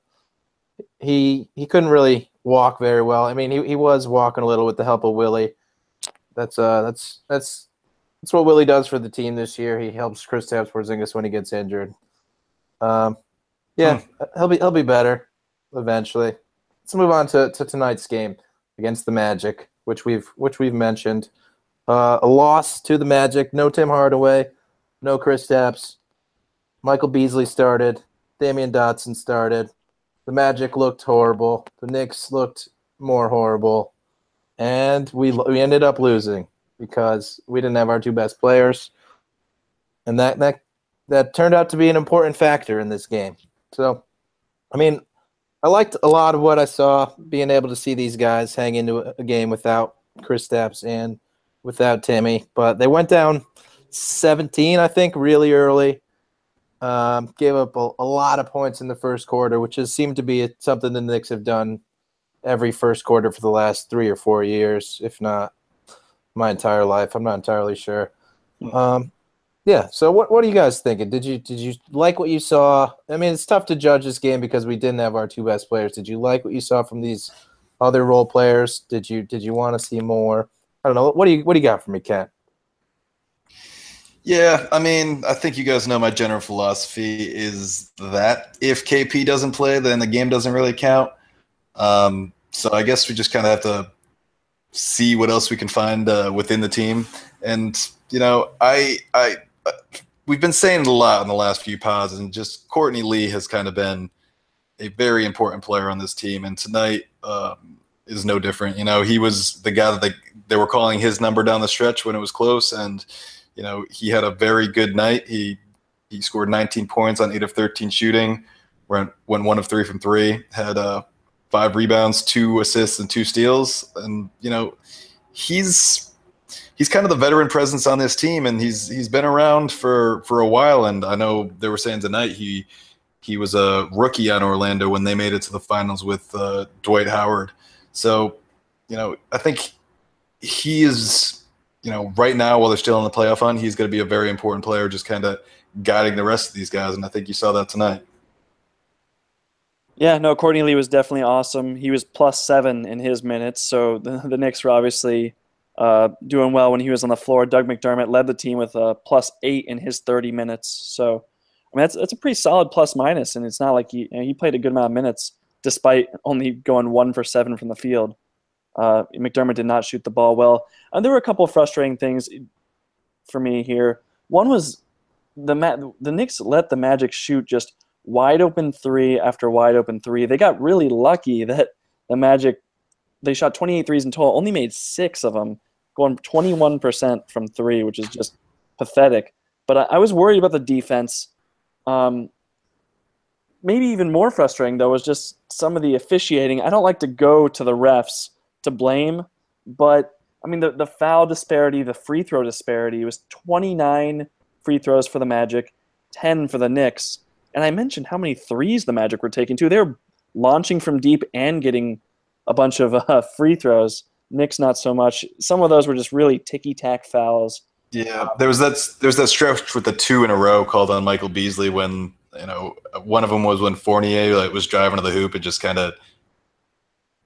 [SPEAKER 1] he he couldn't really walk very well. I mean, he, he was walking a little with the help of Willy. That's uh that's that's that's what Willy does for the team this year. He helps Kristaps Porzingis when he gets injured. Um, yeah, he'll be he'll be better eventually. Let's move on to, to tonight's game against the Magic, which we've which we've mentioned. Uh, a loss to the Magic. No Tim Hardaway, no Kristaps. Michael Beasley started. Damyean Dotson started. The Magic looked horrible. The Knicks looked more horrible, and we we ended up losing because we didn't have our two best players, and that that that turned out to be an important factor in this game. So, I mean, I liked a lot of what I saw. Being able to see these guys hang into a- game without Kristaps and without Timmy, but they went down 17, I think, really early. Um, gave up a, a lot of points in the first quarter, which has seemed to be something the Knicks have done every first quarter for the last three or four years, if not my entire life. I'm not entirely sure. Um, yeah. So what what are you guys thinking? Did you did you like what you saw? I mean, it's tough to judge this game because we didn't have our two best players. Did you like what you saw from these other role players? Did you did you want to see more? I don't know. What do you what do you got for me, Ken?
[SPEAKER 2] Yeah, I mean, I think you guys know my general philosophy is that if KP doesn't play, then the game doesn't really count. Um, so I guess we just kind of have to see what else we can find uh, within the team. And you know, I, I, uh, we've been saying a lot in the last few pods, and just Courtney Lee has kind of been a very important player on this team, and tonight um, is no different. You know, he was the guy that they they were calling his number down the stretch when it was close, and you know, he had a very good night. He he scored 19 points on eight of 13 shooting, went went one of three from three, had uh, five rebounds, two assists, and two steals. And you know, he's he's kind of the veteran presence on this team, and he's he's been around for for a while. And I know they were saying tonight he he was a rookie on Orlando when they made it to the finals with uh, Dwight Howard. So, you know, I think he is you know, right now while they're still in the playoff hunt, he's going to be a very important player, just kind of guiding the rest of these guys. And I think you saw that tonight.
[SPEAKER 5] Yeah, no, Courtney Lee was definitely awesome. He was plus seven in his minutes, so the, the Knicks were obviously uh, doing well when he was on the floor. Doug McDermott led the team with a plus eight in his 30 minutes. So, I mean, that's, that's a pretty solid plus minus, and it's not like he, you know, he played a good amount of minutes despite only going one for seven from the field. Uh, McDermott did not shoot the ball well. And there were a couple frustrating things for me here. One was the Ma- the Knicks let the Magic shoot just wide open three after wide open three. They got really lucky that the Magic they shot 28 threes in total, only made six of them, going 21% from three, which is just pathetic. But I, I was worried about the defense. Um, maybe even more frustrating though was just some of the officiating. I don't like to go to the refs to blame, but I mean, the, the foul disparity, the free throw disparity was 29 free throws for the Magic, 10 for the Knicks. And I mentioned how many threes the Magic were taking too. They were launching from deep and getting a bunch of uh, free throws. Knicks not so much. Some of those were just really ticky tack fouls.
[SPEAKER 2] Yeah, there was that there was that stretch with the two in a row called on Michael Beasley when you know one of them was when Fournier like, was driving to the hoop and just kind of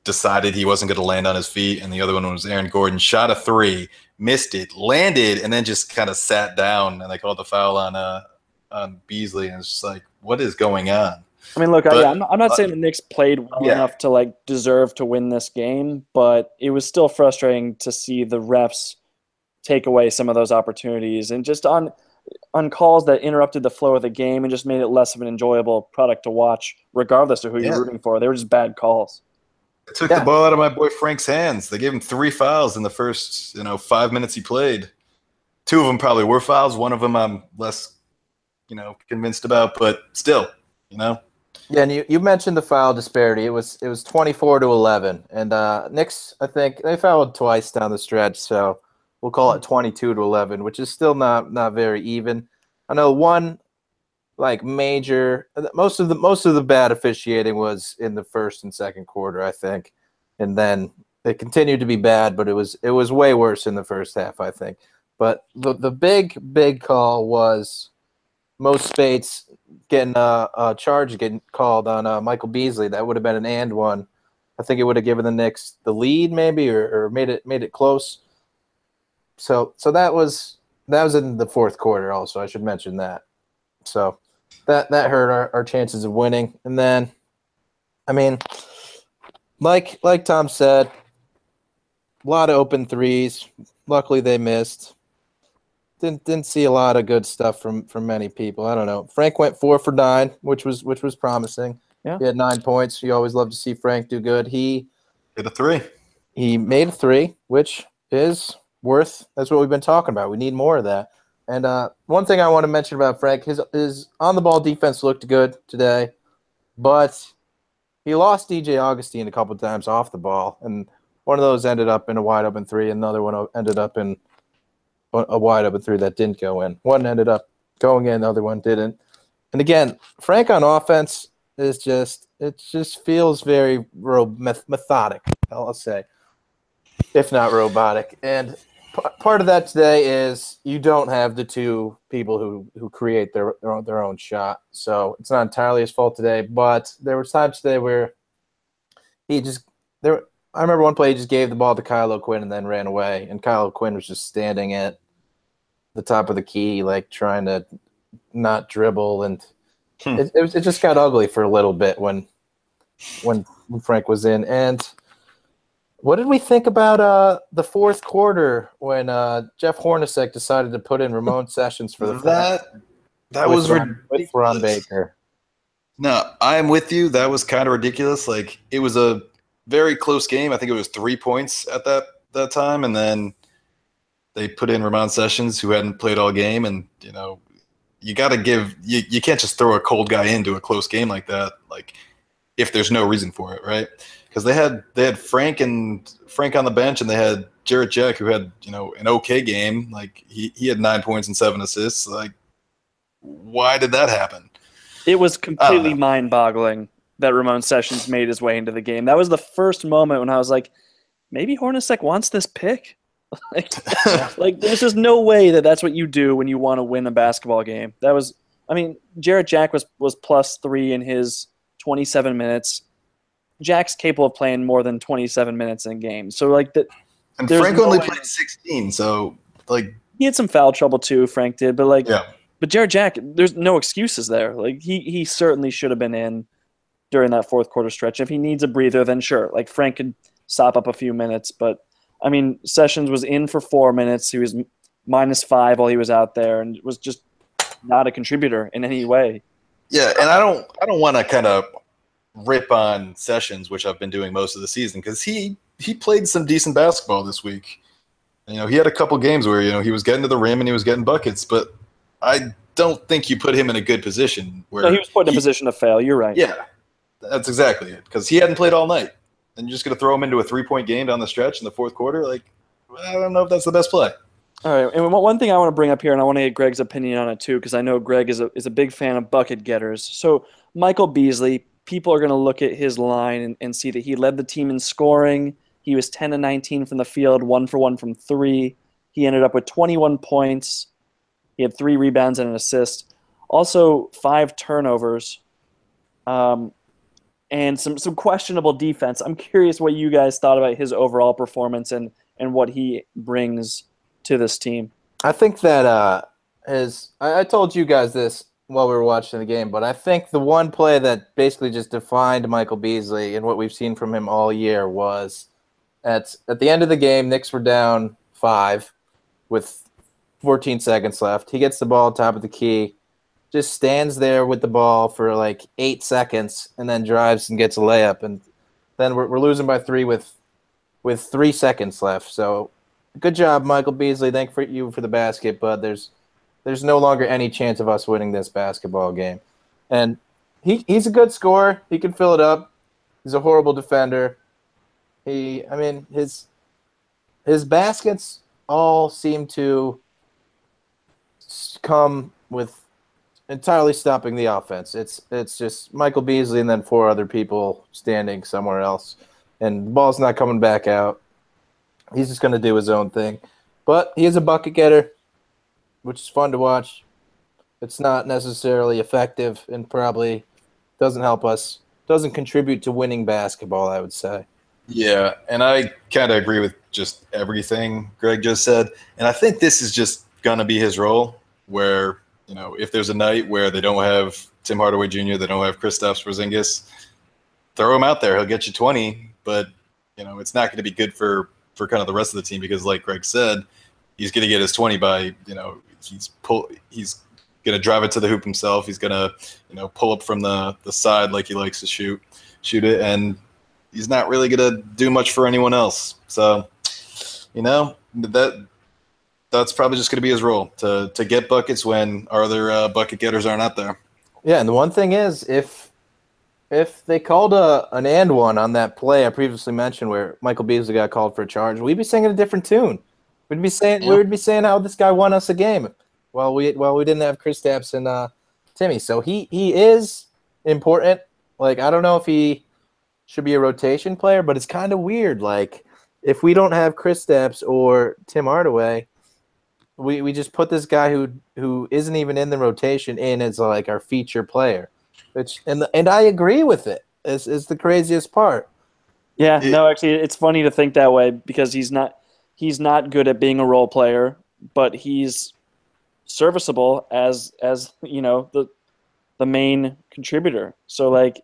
[SPEAKER 2] decided he wasn't going to land on his feet, and the other one was Aaron Gordon shot a three, missed it, landed, and then just kind of sat down, and they called the foul on uh on Beasley, and it's just like what is going on?
[SPEAKER 5] I mean, look,
[SPEAKER 2] But-
[SPEAKER 5] I, yeah, I'm, not, I'm not saying the Knicks played well
[SPEAKER 2] Yeah.
[SPEAKER 5] enough to like deserve to win this game, but it was still frustrating to see the refs take away some of those opportunities and just on on calls that interrupted the flow of the game and just made it less of an enjoyable product to watch, regardless of who
[SPEAKER 2] Yeah.
[SPEAKER 5] you're rooting for. They were just bad calls.
[SPEAKER 2] It took
[SPEAKER 1] Yeah.
[SPEAKER 2] the ball out of my boy Frank's hands. They gave him three fouls in the first, you know, five minutes he played. Two of them probably were fouls. One of them I'm um, less, you know, convinced about, but still, you know,
[SPEAKER 1] Yeah, and you, you mentioned the foul disparity. It was it was twenty four to eleven, and uh, Knicks I think they fouled twice down the stretch, so we'll call it twenty two to eleven, which is still not not very even. I know one like major most of the most of the bad officiating was in the first and second quarter, I think, and then it continued to be bad, but it was it was way worse in the first half, I think. But the the big big call was Mo Speights getting a, a charge getting called on uh, Michael Beasley. That would have been an and one. I think it would have given the Knicks the lead, maybe, or, or made it made it close. So so that was that was in the fourth quarter. Also, I should mention that. So that that hurt our, our chances of winning. And then, I mean, like like Tom said, a lot of open threes. Luckily, they missed didn't didn't see a lot of good stuff from from many people. I don't know. Frank went four for nine, which was which was promising.
[SPEAKER 5] Yeah.
[SPEAKER 1] He had nine points. You always love to see Frank do good. He
[SPEAKER 2] hit a three.
[SPEAKER 1] he made a three, which is worth. That's what we've been talking about. We need more of that. And uh, one thing I want to mention about Frank, his his on the ball defense looked good today, but he lost DJ Augustin a couple times off the ball, and one of those ended up in a wide open three, and another one ended up in a wide open three that didn't go in. One ended up going in, the other one didn't. And again, Frank on offense is just it just feels very methodic. I'll say, if not robotic. And p- part of that today is you don't have the two people who who create their their own, their own shot. So it's not entirely his fault today. But there were times today where he just there. I remember one play he just gave the ball to Kyle O'Quinn and then ran away, and Kyle O'Quinn was just standing at the top of the key, like trying to not dribble, and
[SPEAKER 2] Hmm.
[SPEAKER 1] it, it, was, it just got ugly for a little bit when when Frank was in. And what did we think about uh, the fourth quarter when uh, Jeff Hornacek decided to put in Ramon Sessions for the
[SPEAKER 2] that that was
[SPEAKER 1] Ron, with Ron
[SPEAKER 2] ridiculous.
[SPEAKER 1] Baker?
[SPEAKER 2] No, I'm with you. That was kind of ridiculous. Like it was a very close game. I think it was three points at that that time, and then they put in Ramon Sessions, who hadn't played all game, and you know, you got to give. You you can't just throw a cold guy into a close game like that. Like if there's no reason for it, right? Because they had they had Frank and Frank on the bench, and they had Jarrett Jack, who had you know an okay game. Like he he had nine points and seven assists. Like why did that happen?
[SPEAKER 5] It was completely mind-boggling that Ramon Sessions made his way into the game. That was the first moment when I was like, maybe Hornacek wants this pick. like, like, there's just no way that that's what you do when you want to win a basketball game. That was, I mean, Jarrett Jack was was plus three in his 27 minutes. Jack's capable of playing more than 27 minutes in a game. So like that,
[SPEAKER 2] And Frank
[SPEAKER 5] no
[SPEAKER 2] only
[SPEAKER 5] way-
[SPEAKER 2] played 16, so like
[SPEAKER 5] he had some foul trouble too. Frank did, but like,
[SPEAKER 2] yeah.
[SPEAKER 5] but Jarrett Jack, there's no excuses there. Like he he certainly should have been in during that fourth quarter stretch. If he needs a breather, then sure. Like Frank could sop up a few minutes, but I mean Sessions was in for four minutes. He was minus five while he was out there, and was just not a contributor in any way.
[SPEAKER 2] Yeah, and I don't I don't want to kind of rip on Sessions, which I've been doing most of the season because he he played some decent basketball this week. You know, he had a couple games where you know he was getting to the rim and he was getting buckets, but I don't think you put him in a good position where
[SPEAKER 5] No, he was put in a position to fail. You're right.
[SPEAKER 2] Yeah, that's exactly it because he hadn't played all night, and you're just going to throw him into a three point game down the stretch in the fourth quarter. Like, I don't know if that's the best play.
[SPEAKER 5] All right, and one- one thing I want to bring up here, and I want to get Greg's opinion on it too, because I know Greg is a is a big fan of bucket getters. So Michael Beasley, people are going to look at his line and, and see that he led the team in scoring. He was 10 and 19 from the field, one for one from three. He ended up with 21 points. He had three rebounds and an assist. Also, five turnovers. Um, and some, some questionable defense. I'm curious what you guys thought about his overall performance and, and what he brings to this team.
[SPEAKER 1] I think that uh, his. I, I told you guys this while we were watching the game, but I think the one play that basically just defined Michael Beasley and what we've seen from him all year was at at the end of the game. Knicks were down five with 14 seconds left. He gets the ball top of the key, just stands there with the ball for like eight seconds, and then drives and gets a layup. And then we're, we're losing by three with with three seconds left. So good job, Michael Beasley. Thank for you for the basket, but there's there's no longer any chance of us winning this basketball game. And he, he's a good scorer. He can fill it up. He's a horrible defender. He I mean his his baskets all seem to come with entirely stopping the offense. It's it's just Michael Beasley and then four other people standing somewhere else, and the ball's not coming back out. He's just going to do his own thing, but he is a bucket getter, which is fun to watch. It's not necessarily effective and probably doesn't help us. Doesn't contribute to winning basketball, I would say.
[SPEAKER 2] Yeah, and I kind of agree with just everything Greg just said. And I think this is just going to be his role where, you know, if there's a night where they don't have Tim Hardaway Jr., they don't have Kristaps Porzingis, throw him out there. He'll get you 20, but, you know, it's not going to be good for, for kind of the rest of the team because, like Greg said, he's going to get his 20 by, you know, he's pull, he's going to drive it to the hoop himself. He's going to, you know, pull up from the, the side like he likes to shoot, shoot it. And, he's not really going to do much for anyone else. So, you know, that that's probably just going to be his role to to get buckets when our other uh, bucket getters aren't out there.
[SPEAKER 1] Yeah, and the one thing is, if if they called a an and one on that play I previously mentioned, where Michael Beasley got called for a charge, we'd be singing a different tune. We'd be saying
[SPEAKER 2] Yeah.
[SPEAKER 1] we'd be saying how this guy won us a game. Well, we well we didn't have Kristaps and uh, Timmy, so he he is important. Like I don't know if he should be a rotation player, but it's kind of weird. Like if we don't have Kristaps or Tim Hardaway, we, we just put this guy who who isn't even in the rotation in as like our feature player, which and and I agree with it. it. Is is the craziest part.
[SPEAKER 5] Yeah,
[SPEAKER 2] It-
[SPEAKER 5] no, actually, it's funny to think that way because he's not he's not good at being a role player, but he's serviceable as as you know the the main contributor. So like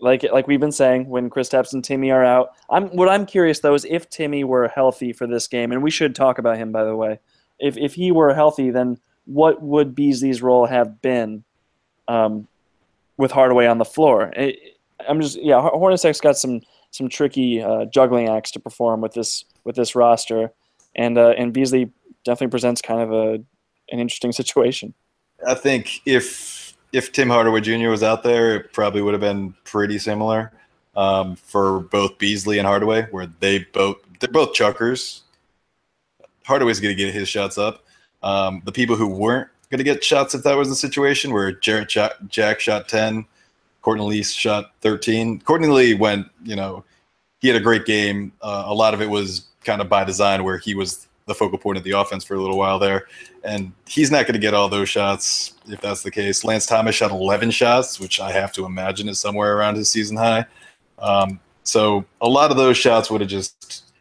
[SPEAKER 5] like like we've been saying, when Kristaps and Timmy are out, I'm what I'm curious though is if Timmy were healthy for this game, and we should talk about him by the way. If if he were healthy, then what would Beasley's role have been um, with Hardaway on the floor? It, I'm just yeah, Hor- Hornacek's got some some tricky uh, juggling acts to perform with this with this roster, and uh, and Beasley definitely presents kind of a an interesting situation.
[SPEAKER 2] I think if if Tim Hardaway Jr. was out there, it probably would have been pretty similar um, for both Beasley and Hardaway, where they both they're both chuckers. Hardaway's going to get his shots up. Um, the people who weren't going to get shots if that was the situation where Jarrett Jack, shot ten, Courtney Lee shot thirteen. Courtney Lee went, you know, he had a great game. Uh, a lot of it was kind of by design, where he was the focal point of the offense for a little while there and he's not going to get all those shots if that's the case. Lance Thomas shot 11 shots, which I have to imagine is somewhere around his season high. Um, so a lot of those shots would have just,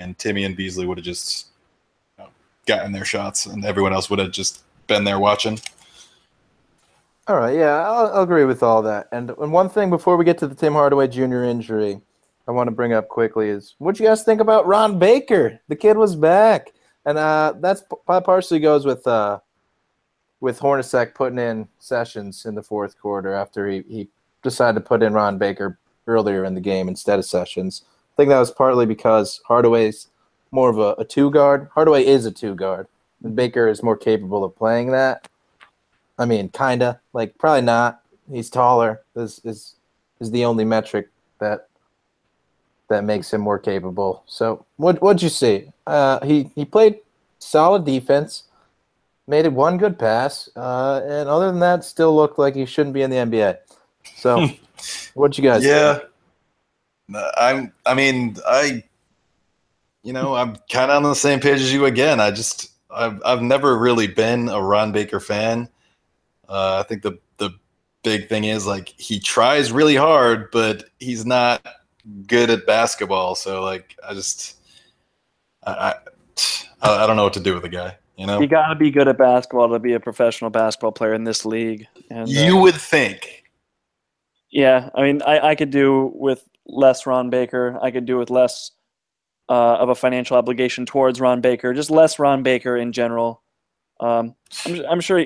[SPEAKER 2] and Timmy and Beasley would have just you know, gotten their shots, and everyone else would have just been there watching.
[SPEAKER 1] All right, yeah, I'll, I'll agree with all that. And, and one thing before we get to the Tim Hardaway Jr. injury, I want to bring up quickly is what you guys think about Ron Baker? The kid was back, and uh, that's partially goes with uh, with Hornacek putting in sessions in the fourth quarter after he, he decided to put in Ron Baker earlier in the game instead of Sessions. I think that was partly because Hardaway's more of a, a two guard. Hardaway is a two guard, and Baker is more capable of playing that. I mean, kinda like probably not. He's taller. Is is is the only metric that that makes him more capable. So what what'd you see? Uh, he he played solid defense, made it one good pass, uh, and other than that, still looked like he shouldn't be in the NBA. So what'd you guys?
[SPEAKER 2] Yeah. I'm. I mean, I. You know, I'm kind of on the same page as you again. I just, I've, I've never really been a Ron Baker fan. Uh, I think the the big thing is like he tries really hard, but he's not good at basketball. So like, I just, I, I, I don't know what to do with the guy. You know,
[SPEAKER 5] You got to be good at basketball to be a professional basketball player in this league. And, uh,
[SPEAKER 2] you would think.
[SPEAKER 5] Yeah, I mean, I, I could do with less Ron Baker. I could do with less uh, of a financial obligation towards Ron Baker, just less Ron Baker in general. Um, I'm, I'm sure,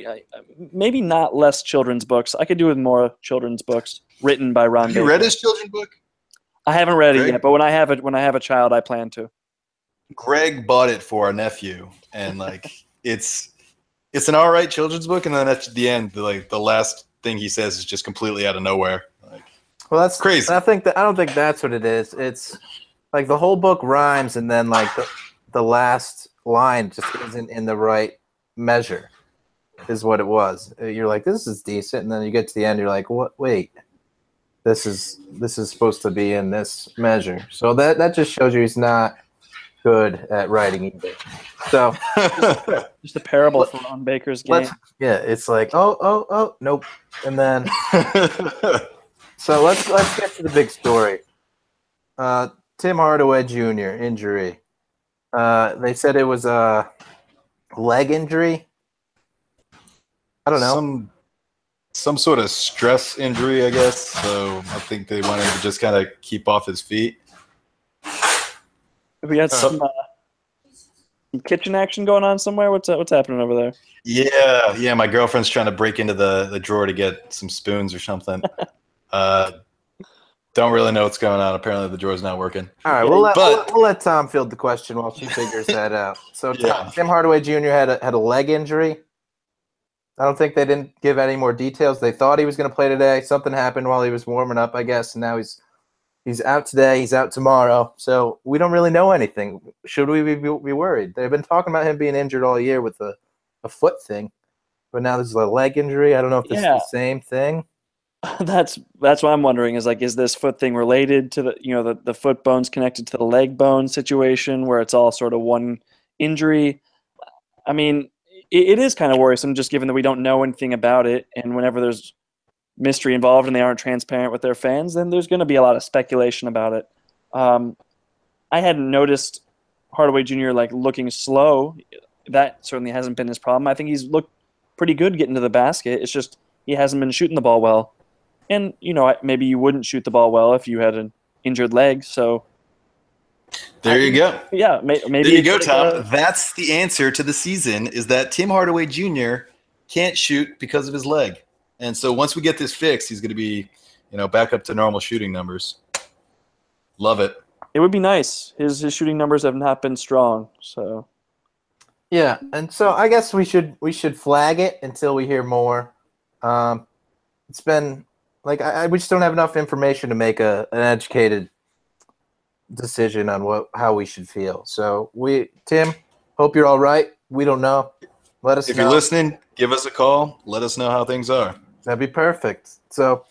[SPEAKER 5] maybe not less children's books. I could do with more children's books written by Ron
[SPEAKER 2] Have
[SPEAKER 5] Baker.
[SPEAKER 2] you read his children's book?
[SPEAKER 5] I haven't read it yet, but when I have it, when I have a child, I plan to.
[SPEAKER 2] Greg bought it for our nephew, and like it's it's an all right children's book, and then at the end, the, like the last thing he says is just completely out of nowhere. Like
[SPEAKER 1] Well, that's
[SPEAKER 2] Crazy.
[SPEAKER 1] I think that I don't think that's what it is. It's like the whole book rhymes, and then like the the last line just isn't in the right measure. Is what it was. Uh, You're like, this is decent, and then you get to the end, you're like, what? Wait, this is this is supposed to be in this measure. So that that just shows you he's not good at writing either. So
[SPEAKER 5] Just a parable for Ron Baker's game.
[SPEAKER 1] yeah, it's like, oh oh oh, nope, and then So let's let's get to the big story. Uh, Tim Hardaway Jr. injury. Uh, they said it was a leg injury. I don't know.
[SPEAKER 2] Some some sort of stress injury, I guess. So I think they wanted to just kind of keep off his feet.
[SPEAKER 5] we got some, uh, some kitchen action going on somewhere. What's what's happening over there?
[SPEAKER 2] Yeah, yeah. My girlfriend's trying to break into the, the drawer to get some spoons or something. uh, don't really know what's going on. Apparently, the drawer's not working.
[SPEAKER 1] All right, we'll let,
[SPEAKER 2] But-
[SPEAKER 1] we'll, we'll let Tom field the question while she figures that out. So Tom-
[SPEAKER 2] Yeah.
[SPEAKER 1] Tim Hardaway Jr. had a, had a leg injury. I don't think they didn't give any more details. They thought he was going to play today. Something happened while he was warming up, I guess, and now he's he's out today. He's out tomorrow. So we don't really know anything. Should we be, be worried? They've been talking about him being injured all year with a, a foot thing, but now there's a leg injury. I don't know if this
[SPEAKER 5] Yeah.
[SPEAKER 1] is the same thing.
[SPEAKER 5] that's that's what I'm wondering is like is this foot thing related to the you know the, the foot bones connected to the leg bone situation where it's all sort of one injury? I mean it, it is kind of worrisome just given that we don't know anything about it and whenever there's mystery involved and they aren't transparent with their fans then there's going to be a lot of speculation about it. Um, I hadn't noticed Hardaway Jr. like looking slow. That certainly hasn't been his problem. I think he's looked pretty good getting to the basket. It's just he hasn't been shooting the ball well and you know maybe you wouldn't shoot the ball well if you had an injured leg. So
[SPEAKER 2] There you go.
[SPEAKER 5] yeah, may, maybe
[SPEAKER 2] There you go,
[SPEAKER 5] like
[SPEAKER 2] Tom.
[SPEAKER 5] a-
[SPEAKER 2] That's the answer to the season is that Tim Hardaway Jr. can't shoot because of his leg. And so once we get this fixed, he's going to be, you know, back up to normal shooting numbers. Love it.
[SPEAKER 5] it would be nice. His his shooting numbers have not been strong. So
[SPEAKER 1] Yeah, and so I guess we should we should flag it until we hear more. Um, it's been like I, I we just don't have enough information to make a an educated decision on what how we should feel. So we Tim, hope you're all right. We don't know. Let us know.
[SPEAKER 2] If
[SPEAKER 1] know.
[SPEAKER 2] you're listening, give us a call. Let us know how things are.
[SPEAKER 1] That'd be perfect. So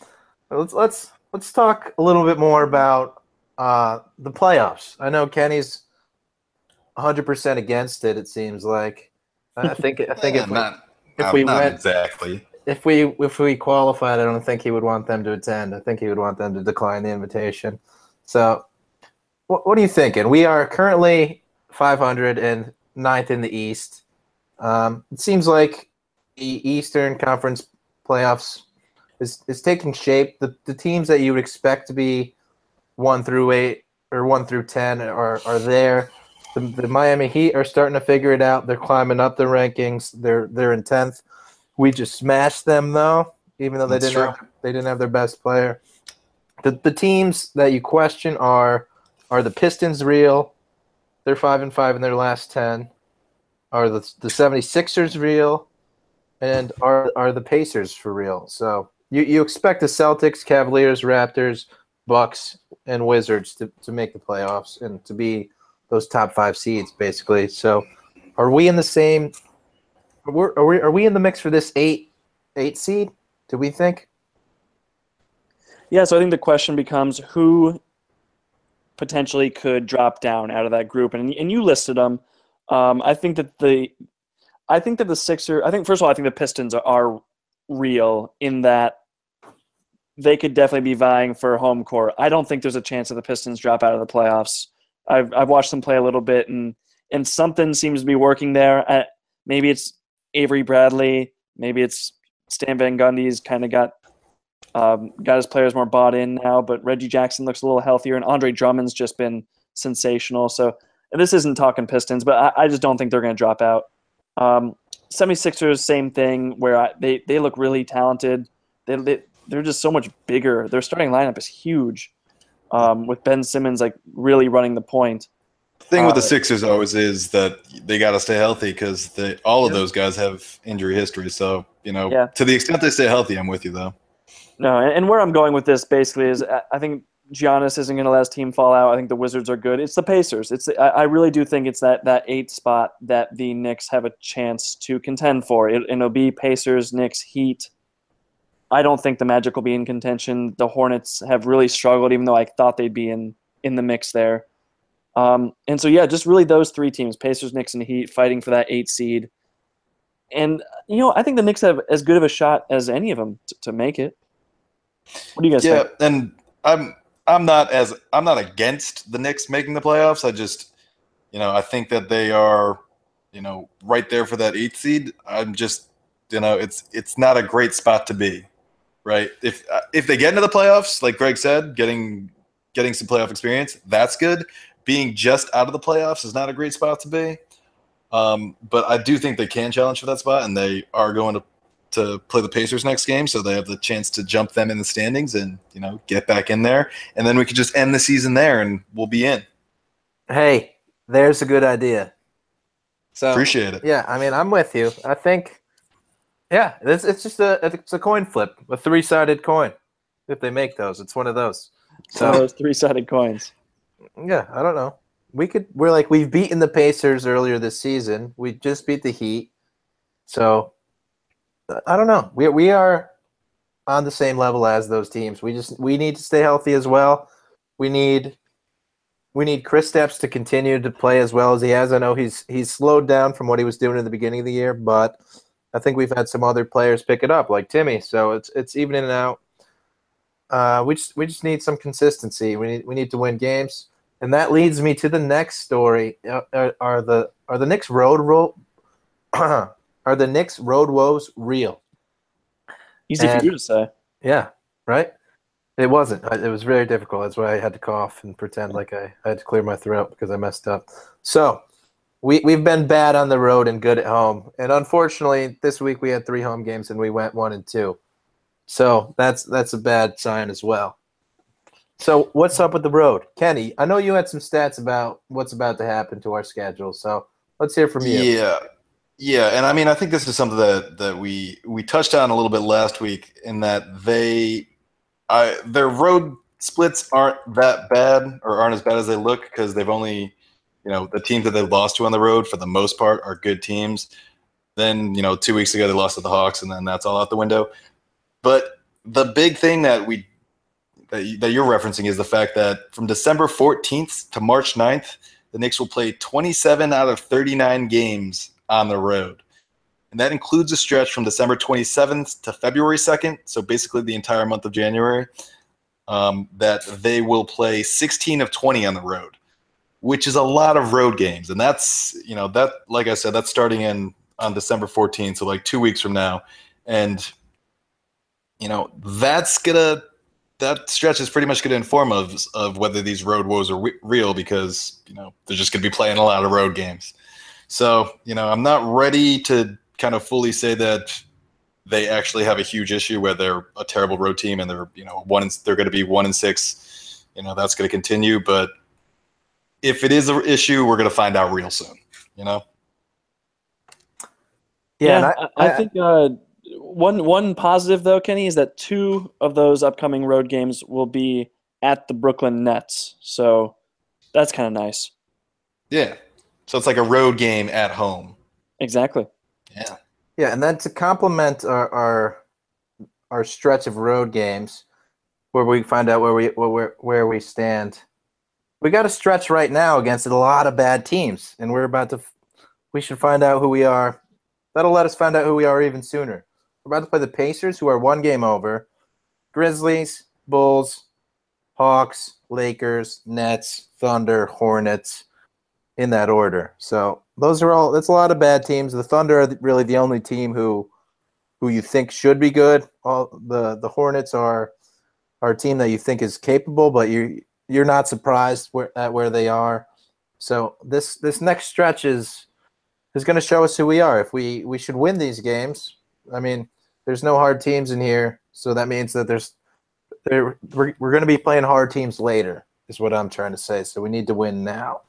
[SPEAKER 1] let's let's let's talk a little bit more about uh, the playoffs. I know Kenny's 100% against it. It seems like. I think I think
[SPEAKER 2] Eh,
[SPEAKER 1] if we,
[SPEAKER 2] not,
[SPEAKER 1] if we went
[SPEAKER 2] exactly.
[SPEAKER 1] If we if we qualified, I don't think he would want them to attend. I think he would want them to decline the invitation. So, what, what are you thinking? We are currently 500 and ninth in the East. Um, it seems like the Eastern Conference playoffs is, is taking shape. The, the teams that you would expect to be one through eight or one through ten are, are there. The, the Miami Heat are starting to figure it out. They're climbing up the rankings. They're they're in tenth. We just smashed them though, even though they
[SPEAKER 2] That's
[SPEAKER 1] didn't have, they didn't have their best player. The the teams that you question are are the Pistons real? They're five and five in their last ten. Are the the 76ers real? And are are the Pacers for real? So you, you expect the Celtics, Cavaliers, Raptors, Bucks, and Wizards to, to make the playoffs and to be those top five seeds, basically. So, are we in the same? Are we, are we, are we in the mix for this eight eight seed? Do we think?
[SPEAKER 5] Yeah, so I think the question becomes who potentially could drop down out of that group, and and you listed them. Um, I think that the, I think that the Sixer. I think first of all, I think the Pistons are, are real in that they could definitely be vying for home court. I don't think there's a chance that the Pistons drop out of the playoffs. I've I've watched them play a little bit, and and something seems to be working there. Uh, maybe it's Avery Bradley. Maybe it's Stan Van Gundy's kind of got um, got his players more bought in now. But Reggie Jackson looks a little healthier, and Andre Drummond's just been sensational. So this isn't talking Pistons, but I, I just don't think they're going to drop out. Um, 76ers, same thing, where I, they, they look really talented. They, they, they're just so much bigger. Their starting lineup is huge um, with Ben Simmons like really running the point.
[SPEAKER 2] Thing with the
[SPEAKER 5] Uh,
[SPEAKER 2] Sixers always is that they got to stay healthy because all of those guys have injury history. So you know,
[SPEAKER 5] Yeah.
[SPEAKER 2] to the extent they stay healthy, I'm with you though.
[SPEAKER 5] No, and, and where I'm going with this basically is I, I think Giannis isn't going to let his team fall out. I think the Wizards are good. It's the Pacers. It's I, I really do think it's that that eight spot that the Knicks have a chance to contend for. It, and it'll be Pacers, Knicks, Heat. I don't think the Magic will be in contention. The Hornets have really struggled, even though I thought they'd be in in the mix there. Um, and so yeah, just really those three teams: Pacers, Knicks, and Heat, fighting for that eight seed. And you know, I think the Knicks have as good of a shot as any of them to, to make it. What do you guys
[SPEAKER 2] Yeah,
[SPEAKER 5] think?
[SPEAKER 2] Yeah, and I'm I'm not as I'm not against the Knicks making the playoffs. I just you know I think that they are you know right there for that eighth seed. I'm just you know it's it's not a great spot to be, right? If if they get into the playoffs, like Greg said, getting getting some playoff experience, that's good. Being just out of the playoffs is not a great spot to be. Um, but I do think they can challenge for that spot, and they are going to to play the Pacers next game, so they have the chance to jump them in the standings and you know get back in there, and then we could just end the season there, and we'll be in.
[SPEAKER 1] Hey, there's a good idea. So
[SPEAKER 2] Appreciate it.
[SPEAKER 1] Yeah, I mean, I'm with you. I think, yeah, it's it's just a it's a coin flip, a three sided coin. If they make those, it's one of those.
[SPEAKER 5] So
[SPEAKER 1] So
[SPEAKER 5] those three-sided coins.
[SPEAKER 1] Yeah, I don't know. We could we're like we've beaten the Pacers earlier this season. We just beat the Heat, so I don't know. We we are on the same level as those teams. We just we need to stay healthy as well. We need we need Kristaps to continue to play as well as he has. I know he's he's slowed down from what he was doing at the beginning of the year, but I think we've had some other players pick it up, like Timmy. So it's it's evening and out. Uh, we just we just need some consistency. We need we need to win games, and that leads me to the next story. Uh, Are, are the are the Knicks road ro- are the Knicks road woes real?
[SPEAKER 5] Easy
[SPEAKER 1] And-
[SPEAKER 5] for you to say.
[SPEAKER 1] Yeah, right. It wasn't. It was very difficult. That's why I had to cough and pretend like I, I had to clear my throat because I messed up. So we we've been bad on the road and good at home, and unfortunately, this week we had three home games and we went one and two. So that's that's a bad sign as well. So what's up with the road, Kenny? I know you had some stats about what's about to happen to our schedule. So let's hear from you.
[SPEAKER 2] Yeah, yeah, and I mean, I think this is something that that we we touched on a little bit last week, in that they, I their road splits aren't that bad or aren't as bad as they look because they've only, you know, the teams that they've lost to on the road for the most part are good teams. Then you know, two weeks ago they lost to the Hawks, and then that's all out the window. But the big thing that we that, you, that you're referencing is the fact that from December 14th to March 9th, the Knicks will play 27 out of 39 games on the road. And that includes a stretch from December 27th to February 2nd, so basically the entire month of January, um, that they will play 16 of 20 on the road, which is a lot of road games. And that's, you know, that, like I said, that's starting in on December 14th, so like two weeks from now. And, you know, that's going to, that stretch is pretty much going to inform of, of whether these road woes are re- real because, you know, they're just going to be playing a lot of road games. So, you know, I'm not ready to kind of fully say that they actually have a huge issue where they're a terrible road team and they're, you know, one and they're going to be one and six. You know, that's going to continue. But if it is an issue, we're going to find out real soon. You know,
[SPEAKER 5] Yeah,
[SPEAKER 1] and
[SPEAKER 5] I, I, think uh, one one positive though, Kenny, is that two of those upcoming road games will be at the Brooklyn Nets. So that's kind of nice.
[SPEAKER 2] Yeah. So it's like a road game at home.
[SPEAKER 5] Exactly.
[SPEAKER 2] Yeah.
[SPEAKER 1] Yeah, and then to complement our our, our stretch of road games, where we find out where we where where we stand, we got a stretch right now against a lot of bad teams, and we're about to. We should find out who we are. That'll let us find out who we are even sooner. We're about to play the Pacers, who are one game over, Grizzlies, Bulls, Hawks, Lakers, Nets, Thunder, Hornets, in that order. So those are all. That's a lot of bad teams. The Thunder are really the only team who, who you think should be good. All the the Hornets are, are a team that you think is capable, but you you're not surprised where, at where they are. So this this next stretch is is going to show us who we are. If we we should win these games, I mean, there's no hard teams in here, so that means that there's there we're, we're going to be playing hard teams later. Is what I'm trying to say. So we need to win now.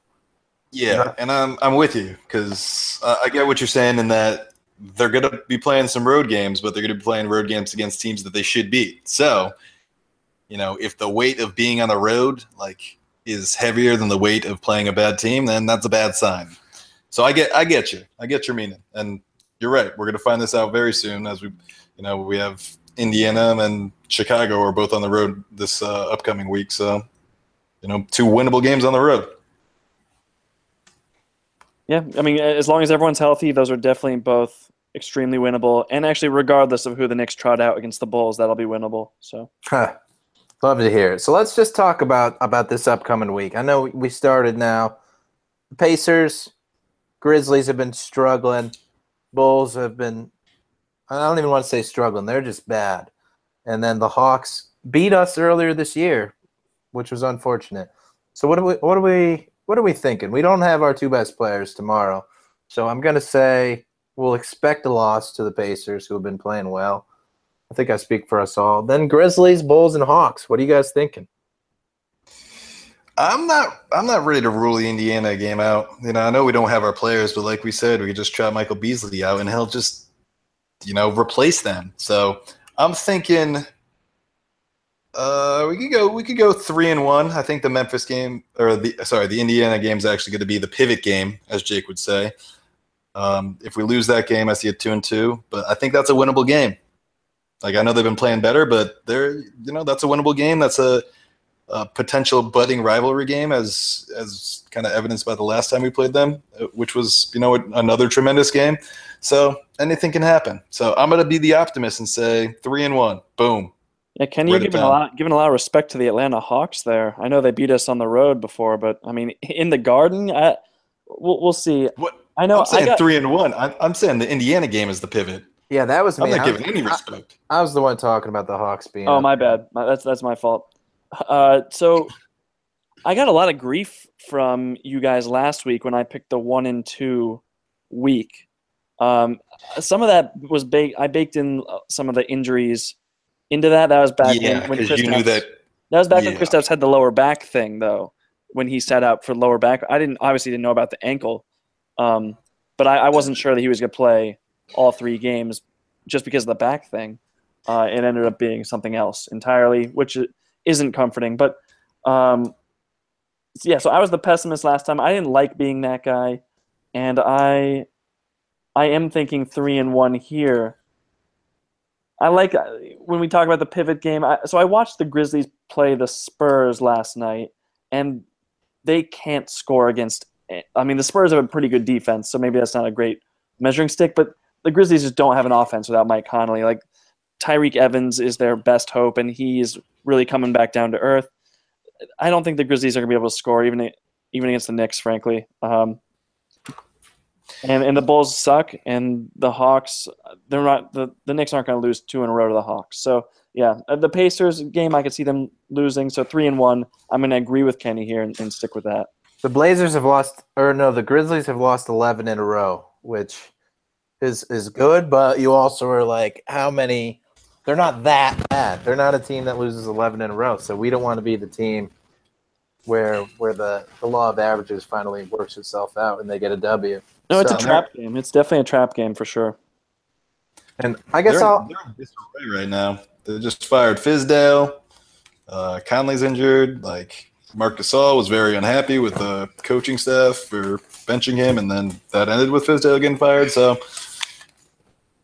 [SPEAKER 2] Yeah, and I'm I'm with you because uh, I get what you're saying in that they're going to be playing some road games, but they're going to be playing road games against teams that they should beat. So, you know, if the weight of being on the road like is heavier than the weight of playing a bad team, then that's a bad sign. So I get I get you. I get your meaning. And you're right. We're going to find this out very soon as we you know, we have Indiana and Chicago are both on the road this uh, upcoming week, so you know, two winnable games on the road.
[SPEAKER 5] Yeah, I mean, as long as everyone's healthy, those are definitely both extremely winnable. And actually, regardless of who the Knicks trot out against the Bulls, that'll be winnable. So,
[SPEAKER 1] Huh. Love to hear it. So let's just talk about about this upcoming week. I know we started now. The Pacers, Grizzlies have been struggling. Bulls have been. I don't even want to say struggling. They're just bad. And then the Hawks beat us earlier this year, which was unfortunate. So what are we? What are we? What are we thinking? We don't have our two best players tomorrow, so I'm gonna say we'll expect a loss to the Pacers, who have been playing well. I think I speak for us all. Then Grizzlies, Bulls, and Hawks. What are you guys thinking?
[SPEAKER 2] I'm not. I'm not ready to rule the Indiana game out. You know, I know we don't have our players, but like we said, we could just try Michael Beasley out, and he'll just, you know, replace them. So I'm thinking. Uh, we could go. We could go three and one. I think the Memphis game, or the sorry, the Indiana game is actually going to be the pivot game, as Jake would say. Um, if we lose that game, I see a two and two, but I think that's a winnable game. Like I know they've been playing better, but they're you know that's a winnable game. That's a, a potential budding rivalry game, as as kind of evidenced by the last time we played them, uh, which was you know another tremendous game. So anything can happen. So I'm going to be the optimist and say three and one. Boom.
[SPEAKER 5] yeah, Ken, you're giving a lot, giving a lot of respect to the Atlanta Hawks there. I know they beat us on the road before, but I mean, in the Garden, I, we'll, we'll see.
[SPEAKER 2] What
[SPEAKER 5] I know.
[SPEAKER 2] I'm saying
[SPEAKER 5] I got,
[SPEAKER 2] three and one. I'm, I'm saying the Indiana game is the pivot.
[SPEAKER 1] Yeah, that was me.
[SPEAKER 2] I'm not
[SPEAKER 1] I,
[SPEAKER 2] giving any respect.
[SPEAKER 1] I was the one talking about the Hawks being.
[SPEAKER 5] Oh, my bad. My, that's that's my fault. Uh, so I got a lot of grief from you guys last week when I picked the one and two week. Um, some of that was baked. I baked in uh, some of the injuries into that. That was back
[SPEAKER 2] yeah,
[SPEAKER 5] when, when
[SPEAKER 2] you knew that.
[SPEAKER 5] That was back when Kristaps had the lower back thing, though. When he set out for lower back, I didn't obviously didn't know about the ankle, um, but I, I wasn't sure that he was going to play all three games just because of the back thing. Uh, it ended up being something else entirely, which isn't comforting. But um, yeah, so I was the pessimist last time. I didn't like being that guy, and I I am thinking three and one here. I like uh, when we talk about the pivot game. I, so I watched the Grizzlies play the Spurs last night, and they can't score against. I mean, the Spurs have a pretty good defense, so maybe that's not a great measuring stick. But the Grizzlies just don't have an offense without Mike Conley. Like Tyreke Evans is their best hope, and he's really coming back down to earth. I don't think the Grizzlies are going to be able to score even even against the Knicks, frankly. Um, and and the Bulls suck, and the Hawks they're not the the Knicks aren't going to lose two in a row to the Hawks. So yeah, uh, the Pacers game I could see them losing. So three and one, I'm going to agree with Kenny here and, and stick with that.
[SPEAKER 1] The Blazers have lost, or no, the Grizzlies have lost 11 in a row, which is is good. But you also are like, how many? They're not that bad. They're not a team that loses 11 in a row. So we don't want to be the team where where the, the law of averages finally works itself out and they get a W.
[SPEAKER 5] No, it's a trap game. It's definitely a trap game for sure.
[SPEAKER 1] And I guess
[SPEAKER 2] They're,
[SPEAKER 1] I'll
[SPEAKER 2] they're in disarray right now. They just fired Fizdale. Uh, Conley's injured. Like Marc Gasol was very unhappy with the coaching staff for benching him, and then that ended with Fizdale getting fired. So,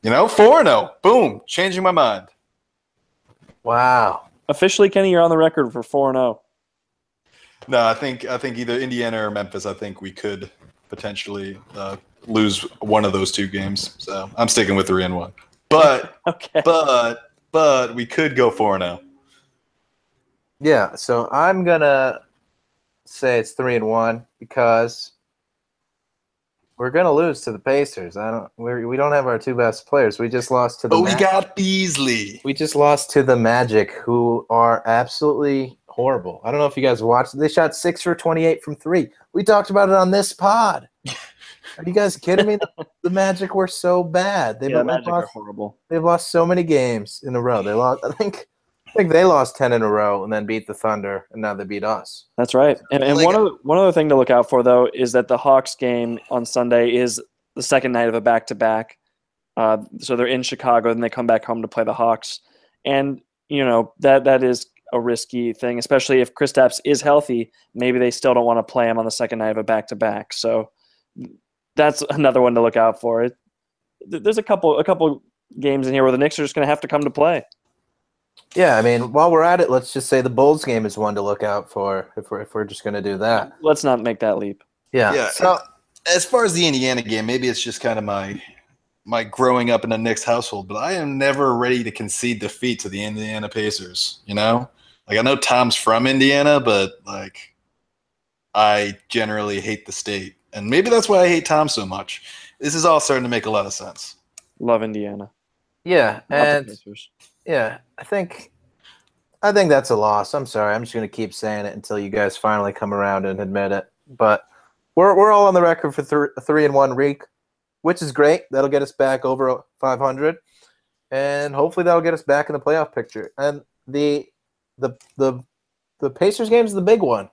[SPEAKER 2] you know, 4 0. boom, changing my mind.
[SPEAKER 1] Wow.
[SPEAKER 5] Officially, Kenny, you're on the record for four and oh. zero.
[SPEAKER 2] No, I think I think either Indiana or Memphis. I think we could potentially uh, lose one of those two games. So I'm sticking with three and one. But
[SPEAKER 5] Okay.
[SPEAKER 2] but but we could go four and oh. zero.
[SPEAKER 1] Yeah, so I'm gonna say it's three and one because we're gonna lose to the Pacers. I don't. We're, we don't have our two best players. We just lost to the.
[SPEAKER 2] But we
[SPEAKER 1] Ma-
[SPEAKER 2] got Beasley.
[SPEAKER 1] we just lost to the Magic, who are absolutely horrible. I don't know if you guys watched. They shot six for twenty-eight from three. We talked about it on this pod. Are you guys kidding me? The, the Magic were so bad. They've,
[SPEAKER 5] yeah,
[SPEAKER 1] they've
[SPEAKER 5] Magic are horrible.
[SPEAKER 1] they've lost so many games in a row. They lost. I think. I think they lost ten in a row and then beat the Thunder, and now they beat us.
[SPEAKER 5] That's right. And, and
[SPEAKER 2] Like-
[SPEAKER 5] one other one other thing to look out for though is that the Hawks game on Sunday is the second night of a back to back. So they're in Chicago, then they come back home to play the Hawks, and you know that that is a risky thing, especially if Kristaps is healthy. Maybe they still don't want to play him on the second night of a back to back. So that's another one to look out for. It, there's a couple a couple games in here where the Knicks are just going to have to come to play.
[SPEAKER 1] Yeah, I mean, while we're at it, let's just say the Bulls game is one to look out for if we're if we're just going to do that.
[SPEAKER 5] Let's not make that leap.
[SPEAKER 1] Yeah.
[SPEAKER 2] Yeah.
[SPEAKER 1] So
[SPEAKER 2] as far as the Indiana game, maybe it's just kind of my my growing up in a Knicks household, but I am never ready to concede defeat to the Indiana Pacers. You know, like I know Tom's from Indiana, but like I generally hate the state, and maybe that's why I hate Tom so much. This is all starting to make a lot of sense.
[SPEAKER 5] Love Indiana.
[SPEAKER 1] yeah,
[SPEAKER 5] Not the
[SPEAKER 1] and
[SPEAKER 5] Pacers.
[SPEAKER 1] Yeah, I think I think that's a loss. I'm sorry. I'm just going to keep saying it until you guys finally come around and admit it. But we're we're all on the record for thr three and one week, which is great. That'll get us back over 500, and hopefully that'll get us back in the playoff picture. And the the the the Pacers game is the big one,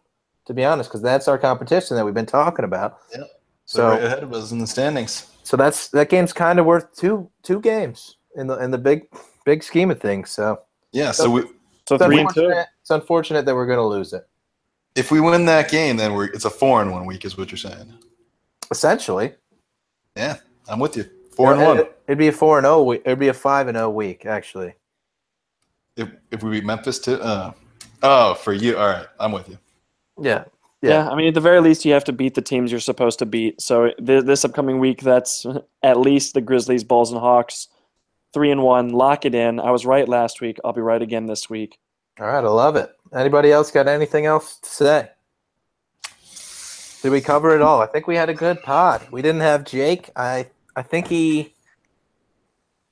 [SPEAKER 1] to be honest, because that's our competition that we've been talking about. So
[SPEAKER 2] So right ahead of us in the standings.
[SPEAKER 1] so that's that game's kind of worth two two games in the in the big big scheme of things. So
[SPEAKER 2] Yeah. So we,
[SPEAKER 5] So
[SPEAKER 1] it's
[SPEAKER 5] three and two.
[SPEAKER 1] unfortunate, it's unfortunate that we're going to lose it.
[SPEAKER 2] if we win that game, then we're it's a four in one week, is what you're saying.
[SPEAKER 1] Essentially,
[SPEAKER 2] Yeah, I'm with you. Four and
[SPEAKER 1] It-
[SPEAKER 2] one.
[SPEAKER 1] It, would be a four and zero. week. It'd be a five and zero week actually.
[SPEAKER 2] If if we beat Memphis too. Uh, oh, for you. All right, I'm with you.
[SPEAKER 1] Yeah,
[SPEAKER 5] Yeah.
[SPEAKER 1] Yeah.
[SPEAKER 5] I mean, at the very least, you have to beat the teams you're supposed to beat. So th- this upcoming week, that's at least the Grizzlies, Bulls, and Hawks. Three and one, lock it in. I was right last week. I'll be right again this week.
[SPEAKER 1] All right, I love it. Anybody else got anything else to say? Did we cover it all? I think we had a good pod. We didn't have Jake. I I think he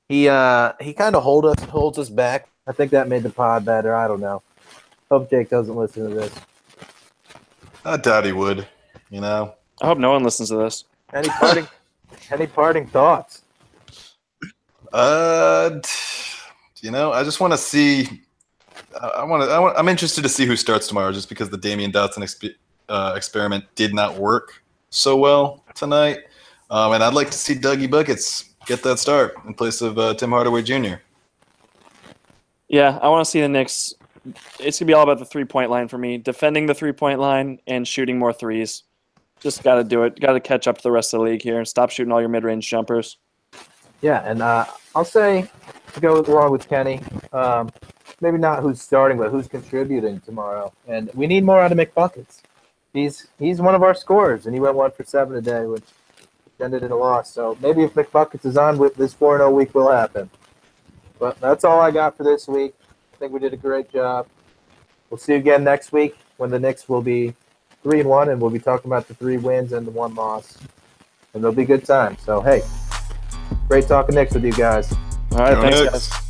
[SPEAKER 1] he uh he kind of hold us holds us back. I think that made the pod better. I don't know. Hope Jake doesn't listen to this.
[SPEAKER 2] I doubt he would. You know.
[SPEAKER 5] I hope no one listens to this.
[SPEAKER 1] Any parting any parting thoughts?
[SPEAKER 2] Uh, you know, I just want to see. I- want to. I I'm interested to see who starts tomorrow, just because the Damyean Dotson exp- uh, experiment did not work so well tonight, um, and I'd like to see Dougie Buckets get that start in place of uh, Tim Hardaway Jr.
[SPEAKER 5] Yeah, I want to see the Knicks. It's gonna be all about the three point line for me. Defending the three point line and shooting more threes. Just got to do it. Got to catch up to the rest of the league here and stop shooting all your mid range jumpers.
[SPEAKER 1] Yeah, and uh, I'll say to go along with Kenny, um, maybe not who's starting, but who's contributing tomorrow. And we need more out of McBuckets. He's he's one of our scorers, and he went one for seven today, which ended in a loss. So maybe if McBuckets is on with this 4 0 week will happen. But that's all I got for this week. I think we did a great job. We'll see you again next week when the Knicks will be three and one, and we'll be talking about the three wins and the one loss, and it'll be a good time. So hey, great talking next with you guys.
[SPEAKER 5] All right,
[SPEAKER 2] Go
[SPEAKER 5] thanks,
[SPEAKER 2] Knicks.
[SPEAKER 5] guys.